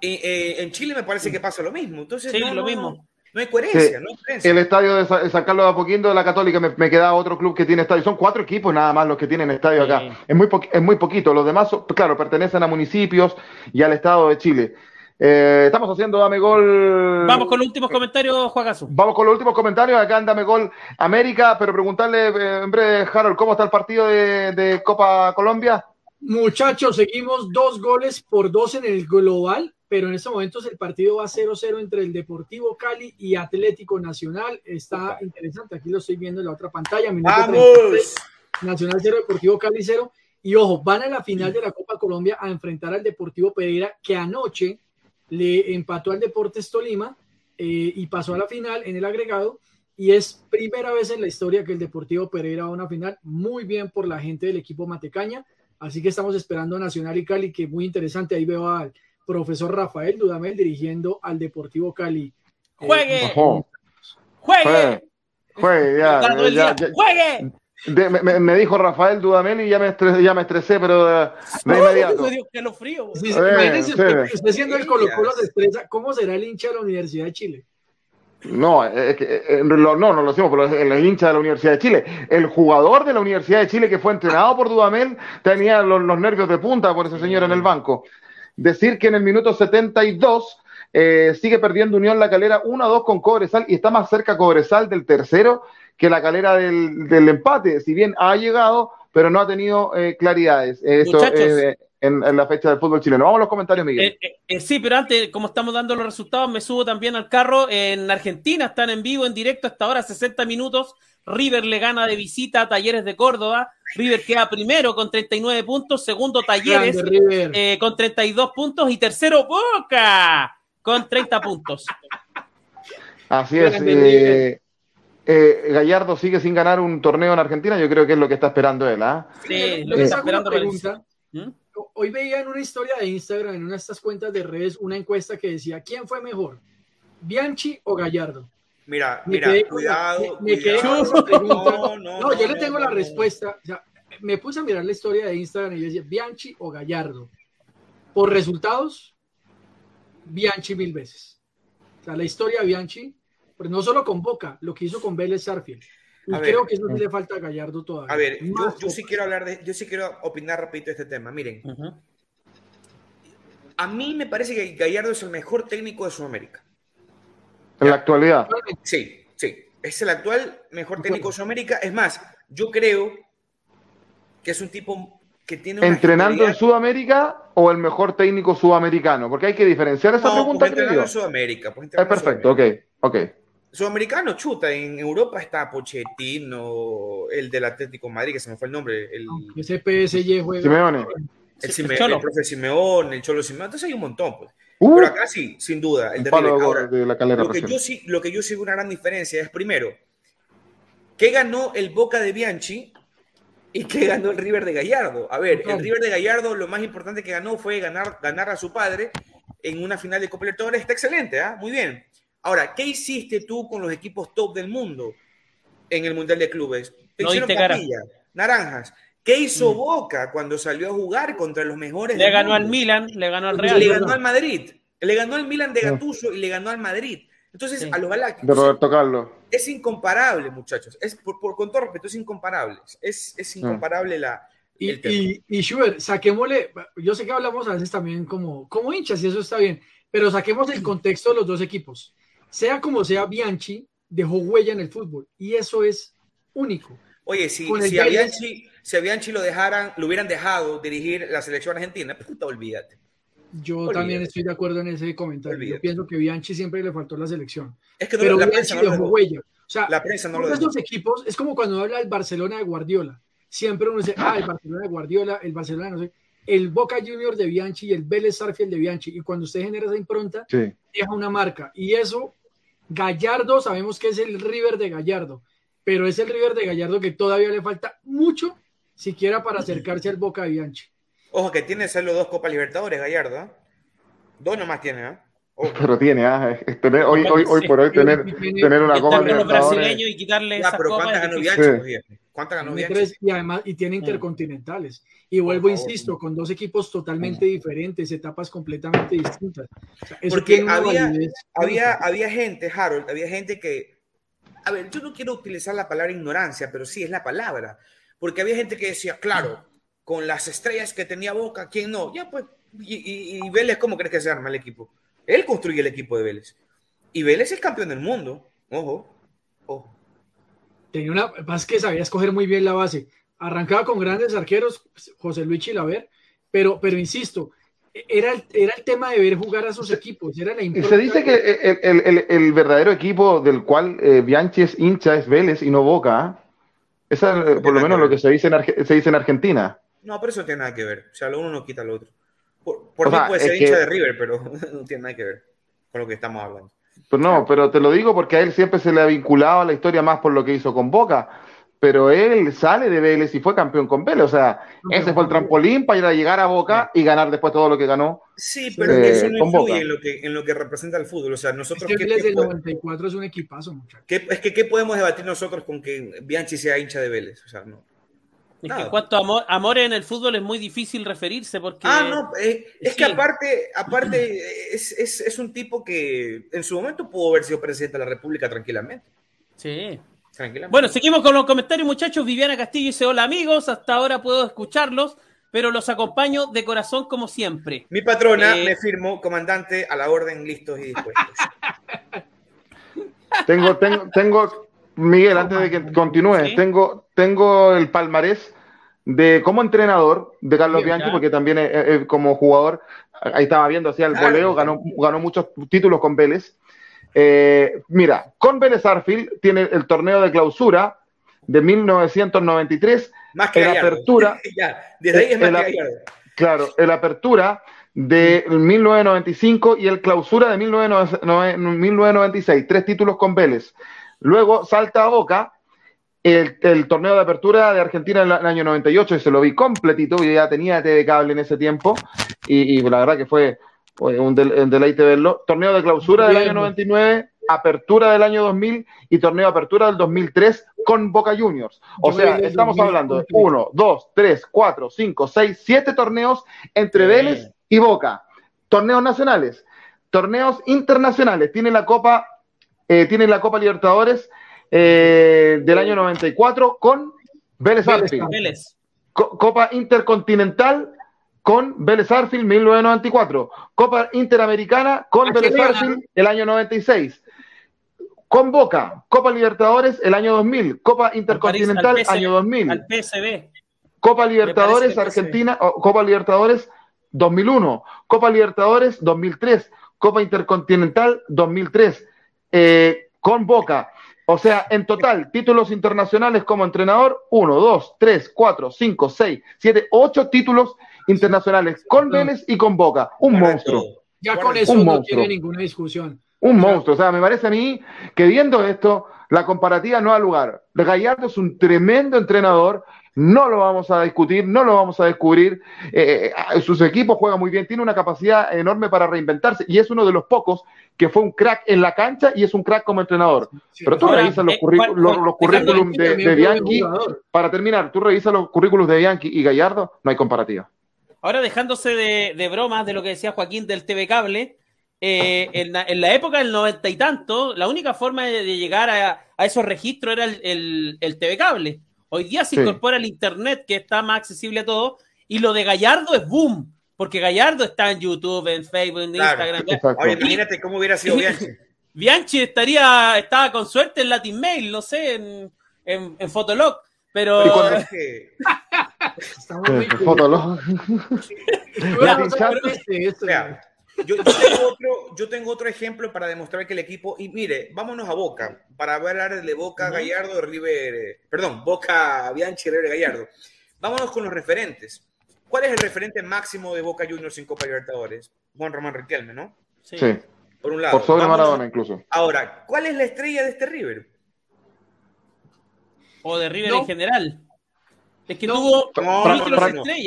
eh, eh, en Chile me parece que pasa lo mismo. Entonces, sí, no, lo mismo. No hay coherencia, no hay coherencia. El estadio de San Carlos de Apoquindo de la Católica me, me, queda otro club que tiene estadio. Son cuatro equipos nada más los que tienen estadio acá. Es muy, es muy poquito. Los demás, claro, pertenecen a municipios y al Estado de Chile. Eh, estamos haciendo Dame Gol. Vamos con los últimos comentarios, Juagazo. Vamos con los últimos comentarios. Acá en Dame Gol América, pero preguntarle eh, en breve, Harold, ¿cómo está el partido de, de Copa Colombia? Muchachos, seguimos dos goles por dos en el global pero en estos momentos el partido va 0-0 entre el Deportivo Cali y Atlético Nacional. Está interesante, aquí lo estoy viendo en la otra pantalla. ¡Vamos! Nacional 0, Deportivo Cali 0. Y ojo, van a la final de la Copa Colombia a enfrentar al Deportivo Pereira, que anoche le empató al Deportes Tolima eh, y pasó a la final en el agregado. Y es primera vez en la historia que el Deportivo Pereira va a una final. Muy bien por la gente del equipo Matecaña. Así que estamos esperando a Nacional y Cali, que muy interesante. Ahí veo al profesor Rafael Dudamel dirigiendo al Deportivo Cali. ¡Juegue! Eh, ¡Juegue! ¡Juegue! Ya, ya, ya, ¡Juegue! De, me, me, dijo Rafael Dudamel y ya me estresé, ya me estresé pero de, de inmediato. que lo frío. Sí, sí, imagínense, sí. usted siendo el Colo Colo se estresa, ¿cómo será el hincha de la Universidad de Chile? No, es que, no, no lo decimos, pero el, el hincha de la Universidad de Chile. El jugador de la Universidad de Chile que fue entrenado por Dudamel tenía los, los nervios de punta por ese señor en el banco decir que en el minuto 72 eh, sigue perdiendo Unión La Calera 1-2 con Cobresal y está más cerca Cobresal del tercero que la Calera del, del empate. Si bien ha llegado, pero no ha tenido eh, claridades. Esto eh, en, en, la fecha del fútbol chileno. Vamos a los comentarios, Miguel. Eh, sí, pero antes, como estamos dando los resultados, me subo también al carro. En Argentina están en vivo, en directo, hasta ahora 60 minutos. River le gana de visita a Talleres de Córdoba. River queda primero con 39 puntos, segundo Talleres eh, con 32 puntos y tercero Boca con 30 puntos. Así es. Eh, Gallardo sigue sin ganar un torneo en Argentina, yo creo que es lo que está esperando él. ¿ah? Sí, lo que está esperando. Pregunta. ¿Mm? Hoy veía en una historia de Instagram, en una de estas cuentas de redes, una encuesta que decía, ¿quién fue mejor? ¿Bianchi o Gallardo? Mira, me mira, cuidado. Me, me cuidado. No, no, no, yo le tengo la respuesta. O sea, me puse a mirar la historia de Instagram y yo decía, Bianchi o Gallardo. Por resultados, Bianchi mil veces. O sea, la historia de Bianchi, pero no solo con Boca, lo que hizo con Vélez Sarfield. Y a creo ver, que eso sí le falta a Gallardo todavía. A ver, yo, yo, sí quiero hablar de, yo sí quiero opinar rapidito de este tema. Miren, uh -huh. a mí me parece que Gallardo es el mejor técnico de Sudamérica. En la actualidad. Sí, sí. Es el actual mejor técnico de Sudamérica. Es más, yo creo que es un tipo que tiene. ¿Entrenando en Sudamérica o el mejor técnico sudamericano? Porque hay que diferenciar esa no, pregunta. Pues entrenando en Sudamérica. Pues es perfecto, ok, ok. Sudamericano, chuta, en Europa está Pochettino, el del Atlético Madrid, que se me fue el nombre. El, Ese PSG juega. Simeone. El, Sime, el, el profe Simeón, el Cholo Simeón, entonces hay un montón, pues. Uh, Pero acá sí, sin duda, el de. Ahora, de la calera lo, que yo sí, lo que yo sí veo una gran diferencia es, primero, ¿qué ganó el Boca de Bianchi y qué ganó el River de Gallardo? A ver, el River de Gallardo lo más importante que ganó fue ganar, ganar a su padre en una final de Copa Libertadores. Está excelente, ¿ah? ¿eh? Muy bien. Ahora, ¿qué hiciste tú con los equipos top del mundo en el Mundial de Clubes? Te no hicieron papilla, naranjas. ¿Qué hizo mm. Boca cuando salió a jugar contra los mejores? Le ganó mundo? al Milan, le ganó al Real. Le ganó al Madrid. Le ganó al Milan de Gattuso y le ganó al Madrid. Entonces, sí. a los Galácticos. De Roberto Carlos. Es incomparable, muchachos. Es, por, por, con todo respeto, es incomparable. Es, es incomparable mm. la. Y, y, y Schubert, saquémosle. Yo sé que hablamos a veces también como, como hinchas y eso está bien, pero saquemos el contexto de los dos equipos. Sea como sea, Bianchi dejó huella en el fútbol y eso es único. Oye, si, si a Bianchi, si a Bianchi lo dejaran, lo hubieran dejado dirigir la selección argentina, puta, olvídate. Yo olvídate. también estoy de acuerdo en ese comentario. Olvídate. Yo pienso que Bianchi siempre le faltó la selección. Es que no, pero la Bianchi prensa dejó huella. O sea, la prensa no lo dejó. estos equipos es como cuando habla del Barcelona de Guardiola. Siempre uno dice, ah, el Barcelona de Guardiola, el Barcelona no sé, el Boca Junior de Bianchi y el Vélez Sarfield de Bianchi. Y cuando usted genera esa impronta, sí. deja una marca. Y eso, Gallardo, sabemos que es el River de Gallardo, pero es el River de Gallardo que todavía le falta mucho siquiera para acercarse al Boca de Bianchi. Ojo que tiene solo dos Copas Libertadores, Gallardo. ¿eh? Dos nomás tiene, ¿eh? Pero tiene, ah, tener, hoy, hoy, hoy por hoy tener, tener una Copa Libertadores. y quitarle ya, pero ¿cuántas ganó Bianchi? ¿Cuántas ganó Bianchi? Y además, y tiene mm. intercontinentales. Y vuelvo, insisto, con dos equipos totalmente mm. diferentes, etapas completamente distintas. Porque había, había, había gente, Harold, había gente que, a ver, yo no quiero utilizar la palabra ignorancia, pero sí es la palabra. Porque había gente que decía, claro, con las estrellas que tenía Boca, ¿quién no? Ya pues, y, y, Vélez, ¿cómo crees que se arma el equipo? Él construye el equipo de Vélez. Y Vélez es campeón del mundo. Ojo, ojo. Tenía una, más que sabía escoger muy bien la base. Arrancaba con grandes arqueros, José Luis Chilaver, pero, pero insisto, era el, era el tema de ver jugar a sus equipos. Era la se dice que el, el, el, verdadero equipo del cual eh, Bianchi es hincha es Vélez y no Boca. ¿ah? Esa es por lo menos lo que se dice, en, se dice en Argentina. No, pero eso tiene nada que ver. O sea, lo uno no quita lo otro. Por, mí puede ser hincha de River, pero no tiene nada que ver con lo que estamos hablando. Pues no, pero te lo digo porque a él siempre se le ha vinculado a la historia más por lo que hizo con Boca. Pero él sale de Vélez y fue campeón con Vélez. O sea, ese fue el trampolín para llegar a Boca y ganar después todo lo que ganó. Sí, pero eso no influye en lo, que, en lo que representa el fútbol. O sea, nosotros. Es que Vélez del 94 es un equipazo, muchachos. es que, ¿qué podemos debatir nosotros con que Bianchi sea hincha de Vélez? O sea, no. Es que en cuanto a amor, amor, en el fútbol es muy difícil referirse porque... Ah, no, eh, es que aparte, aparte es, es, es, un tipo que en su momento pudo haber sido presidente de la República tranquilamente. Sí. Tranquilamente. Bueno, seguimos con los comentarios, muchachos. Viviana Castillo dice, hola amigos, hasta ahora puedo escucharlos, pero los acompaño de corazón como siempre. Mi patrona eh, me firmó, comandante, a la orden, listos y dispuestos. tengo, tengo, tengo, Miguel, antes de que continúe, tengo, tengo el palmarés de como entrenador de Carlos Bianchi, porque también como jugador, ahí estaba viendo, hacía el voleo, ganó, ganó muchos títulos con Vélez. Eh, mira, con Vélez Arfield tiene el torneo de clausura de 1993, más que apertura. desde ahí es más Claro, el apertura de 1995 y el clausura de 1996, tres títulos con Vélez. Luego salta a Boca el, torneo de apertura de Argentina en el año 98 y se lo vi completito, yo ya tenía TV cable en ese tiempo y, la verdad que fue un, deleite verlo. Torneo de clausura del año 99, apertura del año 2000 y torneo de apertura del 2003 con Boca Juniors. O sea, estamos hablando de 1, 2, 3, 4, 5, 6, 7 torneos entre Vélez y Boca. Torneos nacionales, torneos internacionales. Tiene la Copa eh, tiene la Copa Libertadores eh, del año 94 con Vélez Arfield. Copa Intercontinental con Vélez Arfield 1994. Copa Interamericana con Vélez Arfield el año 96. Con Boca, Copa Libertadores el año 2000, Copa Intercontinental año 2000. Al PSB. Copa Libertadores Argentina, Copa Libertadores 2001, Copa Libertadores 2003, Copa Intercontinental 2003, eh, con Boca. O sea, en total, títulos internacionales como entrenador, 1, 2, 3, 4, 5, 6, 7, 8 títulos internacionales con Vélez y con Boca. Un monstruo. Ya con eso no tiene ninguna discusión. Un monstruo. O sea, me parece a mí que viendo esto, la comparativa no ha lugar. Gallardo es un tremendo entrenador, no lo vamos a discutir, no lo vamos a descubrir. Eh, eh, sus equipos juegan muy bien, tiene una capacidad enorme para reinventarse y es uno de los pocos que fue un crack en la cancha y es un crack como entrenador. Pero tú revisas los, eh, los, currículums de, Bianchi, para terminar, tú revisas los currículums de Bianchi y Gallardo, no hay comparativa. Ahora dejándose de, bromas de lo que decía Joaquín del TV Cable, en, la, época del noventa y tanto, la única forma de, llegar a, esos registros era el, el TV Cable Hoy día se incorpora el Internet, que está más accesible a todo, y lo de Gallardo es boom, porque Gallardo está en YouTube, en Facebook, en Instagram. Oye, imagínate cómo hubiera sido Bianchi. Bianchi estaría, estaba con suerte en Latin Mail, no sé, en, en, en Fotolog, pero... Muy Fotolog. Yo, tengo otro, yo tengo otro ejemplo para demostrar que el equipo, y mire, vámonos a Boca, para hablar de Boca Gallardo, River, perdón, Boca Bianchi, River Gallardo. Vámonos con los referentes. ¿Cuál es el referente máximo de Boca Juniors en Copa Libertadores? Juan Román Riquelme, ¿no? Sí. Por un lado. Por sobre Maradona incluso. Ahora, ¿cuál es la estrella de este River? O de River en general. Es que tuvo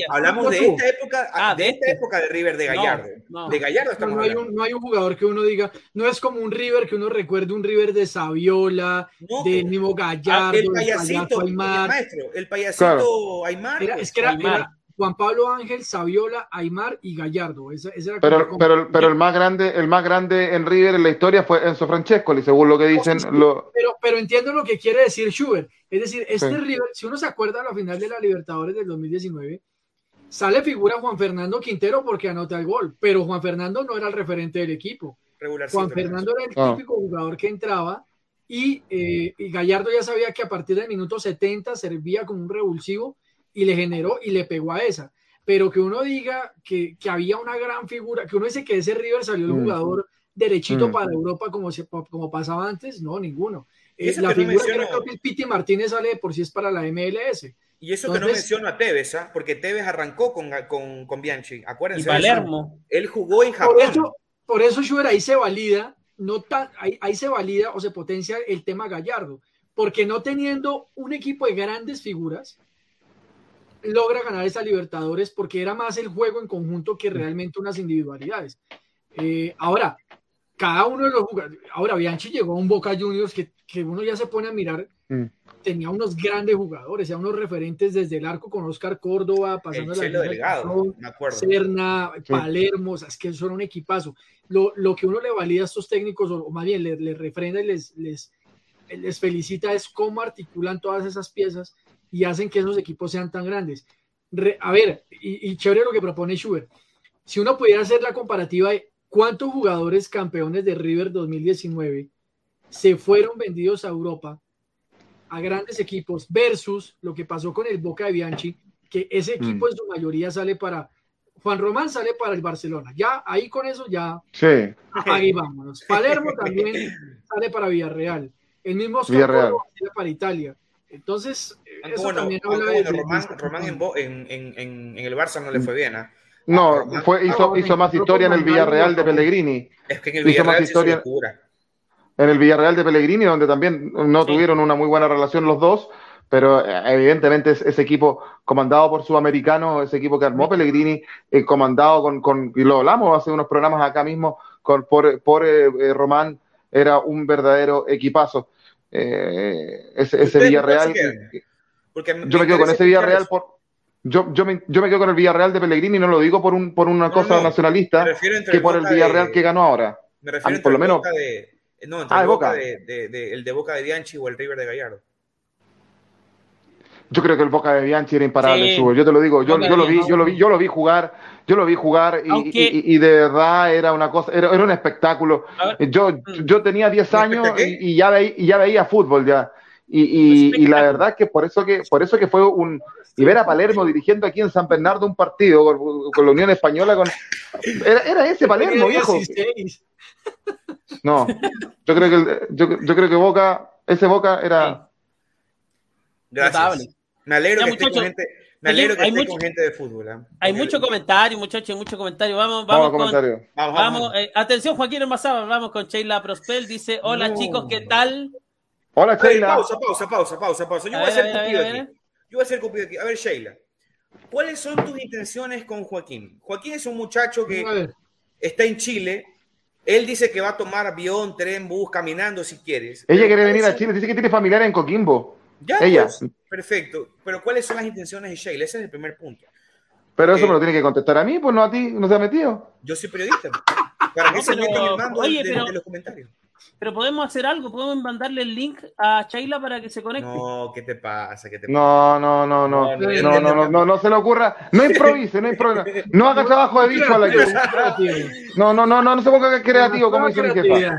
Hablamos de esta época, ah, de, esta este. época de River de Gallardo. De Gallardo estamos no, hay un, no hay un jugador que uno diga, no es como un River que uno recuerde un River de Saviola, de mismo Gallardo, el payasito, Aymar. El maestro, el payasito Aymar. es que era, Juan Pablo Ángel, Saviola, Aymar y Gallardo. pero, pero, pero el más grande, el más grande en River en la historia fue Enzo Francesco, según lo que dicen. Lo... Pero, pero entiendo lo que quiere decir Schubert. Es decir, este River, si uno se acuerda a la final de la Libertadores del 2019, sale figura Juan Fernando Quintero porque anota el gol, pero Juan Fernando no era el referente del equipo. Juan Fernando era el ah. típico jugador que entraba y, eh, y Gallardo ya sabía que a partir del minuto 70 servía como un revulsivo y le generó y le pegó a esa. Pero que uno diga que, que había una gran figura, que uno dice que ese River salió el mm. jugador derechito mm. para Europa como, como pasaba antes, no, ninguno. Eh, la figura que el Piti Martínez sale por si es para la MLS. Y eso que no menciono a Tevez, ¿ah? porque Tevez arrancó con, con, con Bianchi, acuérdense. Y Palermo. Él jugó en Japón. Por eso, por eso Schubert, ahí se valida, no tan, ahí, ahí se valida o se potencia el tema Gallardo, porque no teniendo un equipo de grandes figuras, logra ganar esa Libertadores porque era más el juego en conjunto que realmente unas individualidades. Eh, ahora, cada uno de los jugadores, ahora Bianchi llegó a un Boca Juniors que, que uno ya se pone a mirar, mm. tenía unos grandes jugadores, ya unos referentes desde el arco con Oscar Córdoba, pasando el la Delgado, Serna, Palermo, es que son un equipazo. Lo, lo, que uno le valida a estos técnicos, o, más bien les, les refrenda y les, les, les felicita es cómo articulan todas esas piezas y hacen que esos equipos sean tan grandes. a ver, y, chévere lo que propone Schubert. Si uno pudiera hacer la comparativa de cuántos jugadores campeones de River 2019 se fueron vendidos a Europa a grandes equipos versus lo que pasó con el Boca de Bianchi, que ese mm. equipo en su mayoría sale para Juan Román sale para el Barcelona. Ya ahí con eso ya sí. ahí vámonos. Palermo también sale para Villarreal. El mismo Villarreal. sale para Italia. Entonces, eso bueno, también habla de Román, Román en, en, en, en, el Barça no le fue bien. ¿eh? No, fue, hizo, hizo más historia en el Villarreal de Pellegrini. Es que en el Villarreal hizo más historia en el Villarreal de Pellegrini, donde también no tuvieron una muy buena relación los dos, pero eh, evidentemente ese equipo comandado por Sudamericano, ese equipo que armó Pellegrini, eh, comandado con, con, y lo hablamos hace unos programas acá mismo, con, por, por eh, Román, era un verdadero equipazo. Eh, ese, ese Villarreal. Yo me quedo con ese Villarreal por. Yo, yo, me, yo me quedo con el Villarreal de Pellegrini, no lo digo por, un, por una cosa nacionalista, que por el Villarreal que ganó ahora. Me refiero por lo menos. De, no, entre ah, el, Boca de, el de Boca de Bianchi o el River de Gallardo. Yo creo que el Boca de Bianchi era imparable, yo te lo digo, yo, yo, lo vi, yo lo vi, yo lo vi jugar, yo lo vi jugar y, de verdad era una cosa, era, era un espectáculo. Yo, yo tenía 10 años y, ya veía, y ya veía fútbol ya. Y, y, la verdad es que por eso que por eso que fue un y ver a Palermo dirigiendo aquí en San Bernardo un partido con, la Unión Española con era, era ese Palermo viejo no yo creo que yo, yo creo que Boca ese Boca era Gracias. Me alegro que esté con gente, me alegro que esté con gente de fútbol. ¿eh? Hay mucho comentario, muchachos, mucho comentario. Vamos, vamos, vamos con, vamos, eh, atención, Joaquín Hermazaba, vamos con Sheila Prospel. Dice, hola chicos, ¿qué tal? Hola, Sheila. pausa, pausa, pausa, pausa, pausa. Yo voy a, ser cupido aquí. Yo voy a ser cupido aquí. A ver, Sheila, ¿cuáles son tus intenciones con Joaquín? Joaquín es un muchacho que está en Chile. Él dice que va a tomar avión, tren, bus, caminando si quieres. Ella quiere venir a Chile, dice que tiene familiar en Coquimbo. Ya, Ella. Pues, perfecto. Pero ¿cuáles son las intenciones de Sheila? Ese es el primer punto. Pero eso me lo tiene que contestar a mí, pues no a ti, no se ha metido. Yo soy periodista. ¿Para qué se meten el mando de, los comentarios? Pero podemos hacer algo, podemos mandarle el link a Sheila para que se conecte. No, ¿qué te pasa? ¿Qué te pasa? No, no, no, no, no, no, no, no, no, se le ocurra. No improvise, no improvise. No haga trabajo de bicho a la que. No, no, no, no, no se ponga creativo, como dice mi jefa.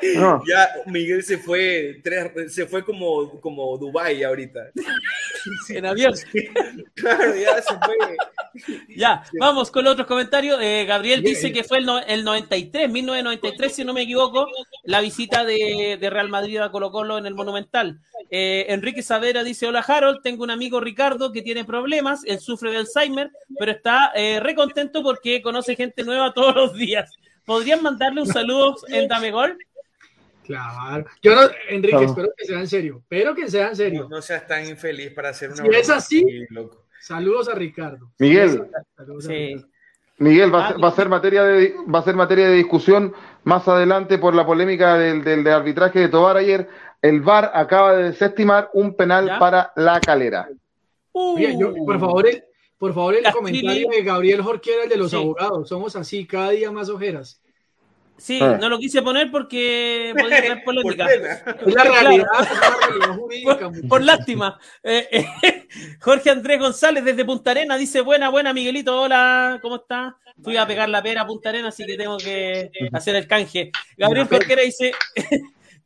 Ya Miguel se fue, se fue como, como Dubai ahorita. en avión. claro, ya se fue. Ya, vamos con otros comentarios. Eh, Gabriel dice que fue el, el 93, 1993, si no me equivoco, la visita de, de Real Madrid a Colo Colo en el Monumental. Eh, Enrique Savera dice, hola Harold, tengo un amigo Ricardo que tiene problemas, él sufre de Alzheimer, pero está eh, recontento porque conoce gente nueva todos los días. ¿Podrían mandarle un saludo en Dame Gol? Claro. Yo no, Enrique, espero que sea en serio, pero que sea en serio. No, seas tan infeliz para hacer una. Si es así, saludos a Ricardo. Miguel. sí. Miguel, va, a ser materia de, va a ser materia de discusión más adelante por la polémica del, del, arbitraje de Tobar ayer. El VAR acaba de desestimar un penal para la calera. por favor, el, por favor, el comentario de Gabriel Jorquera, el de los abogados. Somos así, cada día más ojeras. Sí, ah. no lo quise poner porque podía tener polémica. por la realidad, por, lástima. Eh, eh, Jorge Andrés González desde Punta Arena dice: Buena, buena, Miguelito, hola, ¿cómo está? Fui a pegar la pera a Punta Arena, así que tengo que hacer el canje. Gabriel Jorquera dice: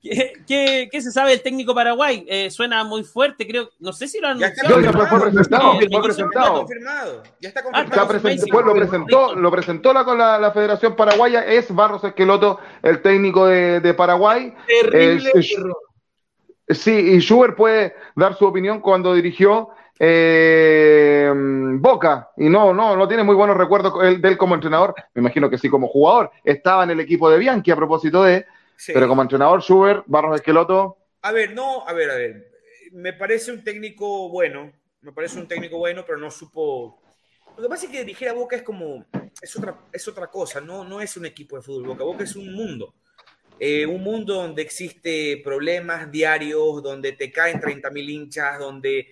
¿Qué, qué, se sabe del técnico Paraguay? Eh, suena muy fuerte, creo. No sé si lo han anunciado. Ya. Fue presentado. Ya está ah, confirmado. lo, presentó, lo presentó la, con la, la, Federación Paraguaya. Es Barros Esqueloto, el técnico de, de Paraguay. Terrible eh, Sí, y Schubert puede dar su opinión cuando dirigió eh, Boca. Y no, no, no tiene muy buenos recuerdos de él como entrenador. Me imagino que sí como jugador. Estaba en el equipo de Bianchi a propósito de pero como entrenador, Schubert, Barros Esqueloto. A ver, no, a ver, a ver. Me parece un técnico bueno, me parece un técnico bueno, pero no supo. Lo que pasa es que dirigir a Boca es como. Es otra, es otra cosa, no, no es un equipo de fútbol. Boca, Boca es un mundo. Eh, un mundo donde existe problemas diarios, donde te caen 30 mil hinchas, donde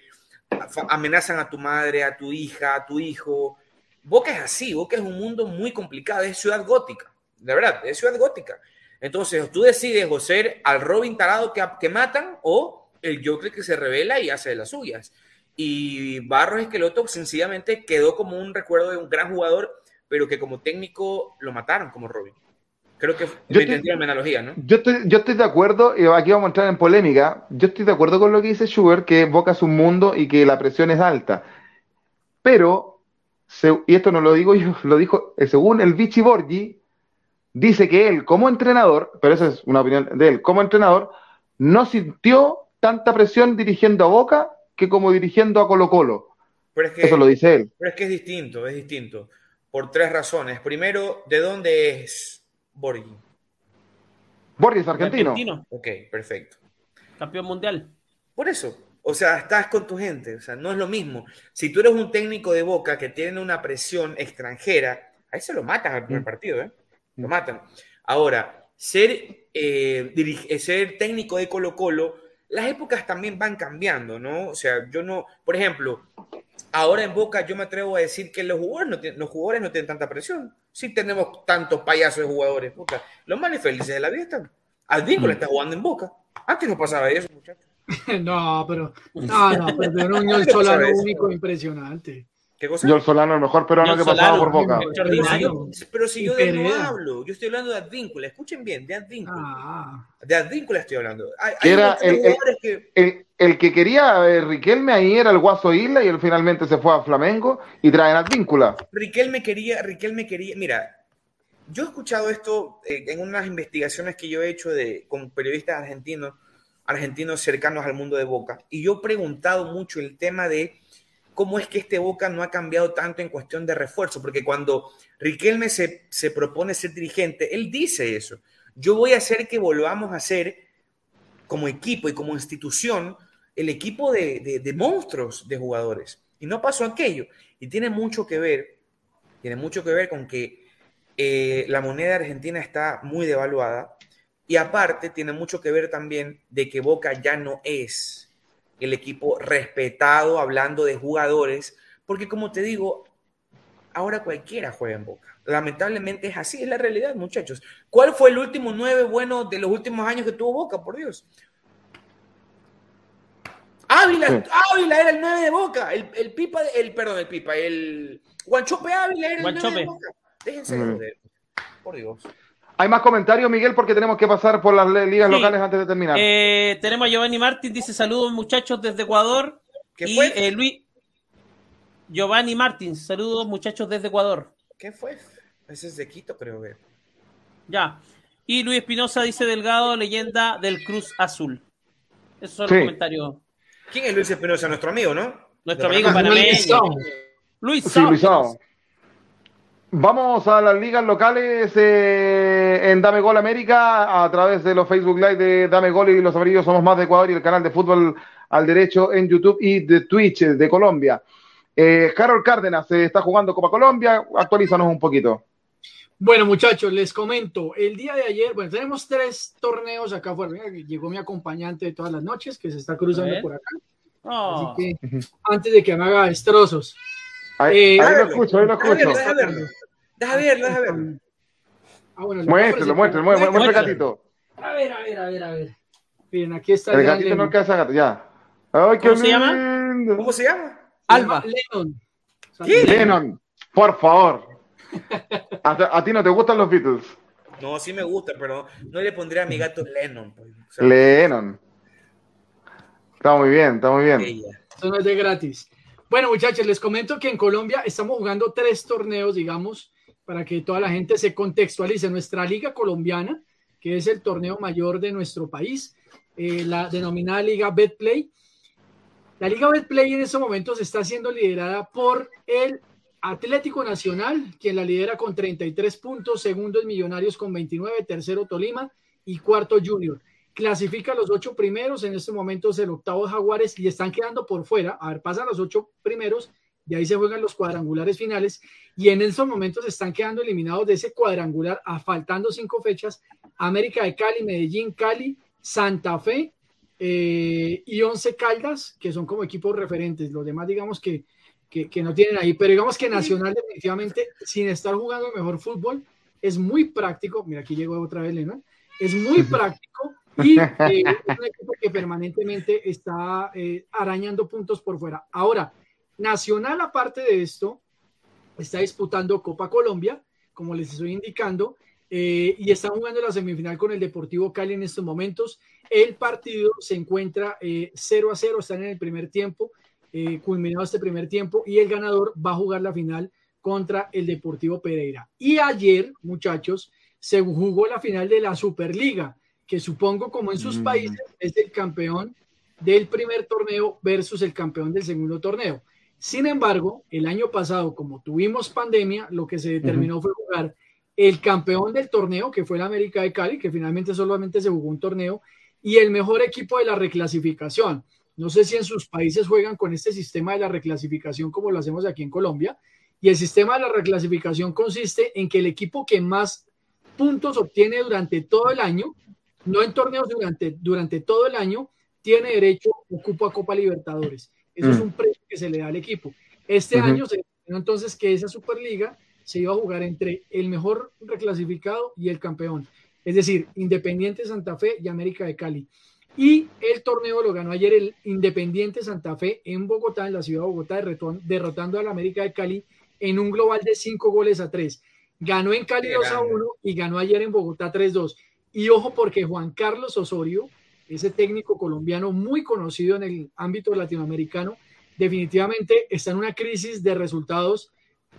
amenazan a tu madre, a tu hija, a tu hijo. Boca es así, Boca es un mundo muy complicado, es ciudad gótica, de verdad, es ciudad gótica. Entonces, tú decides o ser al Robin tarado que, que matan o el Joker que se revela y hace de las suyas. Y Barros Esqueloto sencillamente quedó como un recuerdo de un gran jugador, pero que como técnico lo mataron como Robin. Creo que yo estoy, la analogía, ¿no? Yo estoy, yo estoy de acuerdo, y aquí vamos a entrar en polémica, yo estoy de acuerdo con lo que dice Schubert, que Boca es un mundo y que la presión es alta. Pero, y esto no lo digo yo, lo dijo, eh, según el Vichy Borgi, dice que él como entrenador, pero esa es una opinión de él, como entrenador, no sintió tanta presión dirigiendo a Boca que como dirigiendo a Colo Colo. Eso lo dice él. Pero es que es distinto, es distinto. Por tres razones. Primero, ¿de dónde es Borghi? Borghi es argentino. argentino. Ok, perfecto. Campeón mundial. Por eso. O sea, estás con tu gente. O sea, no es lo mismo. Si tú eres un técnico de Boca que tiene una presión extranjera, ahí se lo matas al primer mm. partido, ¿eh? Lo matan. Ahora, ser, eh, eh, ser técnico de Colo Colo, las épocas también van cambiando, ¿no? O sea, yo no, por ejemplo, ahora en Boca yo me atrevo a decir que los jugadores no tienen, los jugadores no tienen tanta presión. Sí tenemos tantos payasos de jugadores, puta. Los más felices de la vida están. Advíncula mm. está jugando en Boca. Antes no pasaba eso, muchachos. no, pero no, no, pero un Solano único impresionante. ¿Qué cosa? Yo Solano, el mejor peruano que pasaba por Boca. Pero si yo, de no hablo, yo estoy hablando de Advíncula. Escuchen bien, de Advíncula. Ah. De Advíncula estoy hablando. era el, que... El, que quería eh, Riquelme ahí era el Guaso Isla y él finalmente se fue a Flamengo y traen Advíncula. Riquelme quería, Riquelme quería, mira, yo he escuchado esto eh, en unas investigaciones que yo he hecho de, con periodistas argentinos, argentinos cercanos al mundo de Boca, y yo he preguntado mucho el tema de cómo es que este Boca no ha cambiado tanto en cuestión de refuerzo, porque cuando Riquelme se, se propone ser dirigente, él dice eso. Yo voy a hacer que volvamos a ser, como equipo y como institución, el equipo de, de, monstruos de jugadores. Y no pasó aquello. Y tiene mucho que ver, tiene mucho que ver con que eh, la moneda argentina está muy devaluada. Y aparte, tiene mucho que ver también de que Boca ya no es el equipo respetado, hablando de jugadores, porque como te digo, ahora cualquiera juega en Boca. Lamentablemente es así, es la realidad, muchachos. ¿Cuál fue el último nueve bueno de los últimos años que tuvo Boca, por Dios? Ávila, Ávila era el nueve de Boca, el, Pipa, el, perdón, el Pipa, el Guanchope Ávila era el nueve de Boca. Déjense mm. por Dios. Hay más comentarios, Miguel, porque tenemos que pasar por las ligas locales antes de terminar. Eh, tenemos a Giovanni Martín, dice saludos muchachos desde Ecuador. ¿Qué y, fue? Eh, Luis Giovanni Martín, saludos muchachos desde Ecuador. ¿Qué fue? Ese es de Quito, creo que. Ya. Y Luis Espinosa dice Delgado, leyenda del Cruz Azul. Esos son los comentarios. ¿Quién es Luis Espinosa? Nuestro amigo, ¿no? Nuestro amigo panameño. Luis sí, Luis Vamos a las ligas locales eh, en Dame Gol América a través de los Facebook Live de Dame Gol y los amarillos somos más de Ecuador y el canal de fútbol al derecho en YouTube y de Twitch de Colombia. Eh, Carol Cárdenas se está jugando Copa Colombia, actualízanos un poquito. Bueno, muchachos, les comento. El día de ayer, bueno, tenemos tres torneos acá afuera. Llegó mi acompañante de todas las noches que se está cruzando por acá. Así oh. que antes de que me haga destrozos. Ahí, eh, lo escucho, ahí lo escucho. Deja verlo, deja verlo. Deja verlo. Ah, bueno, muéstralo, muéstralo, muéstralo, el gatito. A ver, a ver, a ver, a ver. Miren, aquí está el, el gatito. no alcanza gato, ya. Ay, ¿Cómo se llama? ¿Cómo se llama? Alba. Lennon. ¿Qué? Lennon, por favor. ¿A, ti no te gustan los Beatles? No, sí me gusta, pero no le pondría a mi gato Lennon. Pues, Lennon. Está muy bien, está muy bien. Eso no es de gratis. Bueno, muchachos, les comento que en Colombia estamos jugando tres torneos, digamos, para que toda la gente se contextualice. Nuestra liga colombiana, que es el torneo mayor de nuestro país, eh, la denominada Liga Betplay. La Liga Betplay en estos momentos está siendo liderada por el Atlético Nacional, quien la lidera con 33 puntos, segundo es Millonarios con 29, tercero Tolima y cuarto Junior. Clasifica los ocho primeros, en este momento es el octavo de Jaguares y están quedando por fuera. A ver, pasan los ocho primeros, de ahí se juegan los cuadrangulares finales y en estos momentos están quedando eliminados de ese cuadrangular, a faltando cinco fechas, América de Cali, Medellín, Cali, Santa Fe eh, y Once Caldas, que son como equipos referentes. Los demás, digamos que, que, no tienen ahí, pero digamos que Nacional definitivamente, sin estar jugando mejor fútbol, es muy práctico. Mira, aquí llegó otra vez Lena. Es muy práctico y eh, es un equipo que permanentemente está eh, arañando puntos por fuera. Ahora, Nacional, aparte de esto, está disputando Copa Colombia, como les estoy indicando, eh, y están jugando la semifinal con el Deportivo Cali en estos momentos. El partido se encuentra 0 a 0, están en el primer tiempo, culminado este primer tiempo, y el ganador va a jugar la final contra el Deportivo Pereira. Y ayer, muchachos, se jugó la final de la Superliga que supongo como en sus mm. países es el campeón del primer torneo versus el campeón del segundo torneo. Sin embargo, el año pasado, como tuvimos pandemia, lo que se determinó fue jugar el campeón del torneo, que fue el América de Cali, que finalmente solamente se jugó un torneo, y el mejor equipo de la reclasificación. No sé si en sus países juegan con este sistema de la reclasificación como lo hacemos aquí en Colombia. Y el sistema de la reclasificación consiste en que el equipo que más puntos obtiene durante todo el año no en torneos durante, durante todo el año, tiene derecho, ocupa Copa Libertadores. Eso es mm. un premio que se le da al equipo. Este año se entonces que esa Superliga se iba a jugar entre el mejor reclasificado y el campeón. Es decir, Independiente Santa Fe y América de Cali. Y el torneo lo ganó ayer el Independiente Santa Fe en Bogotá, en la ciudad de Bogotá, derrotando al América de Cali en un global de cinco goles a tres. Ganó en Cali 2 a 1 y ganó ayer en Bogotá 3-2. Y ojo porque Juan Carlos Osorio, ese técnico colombiano muy conocido en el ámbito latinoamericano, definitivamente está en una crisis de resultados.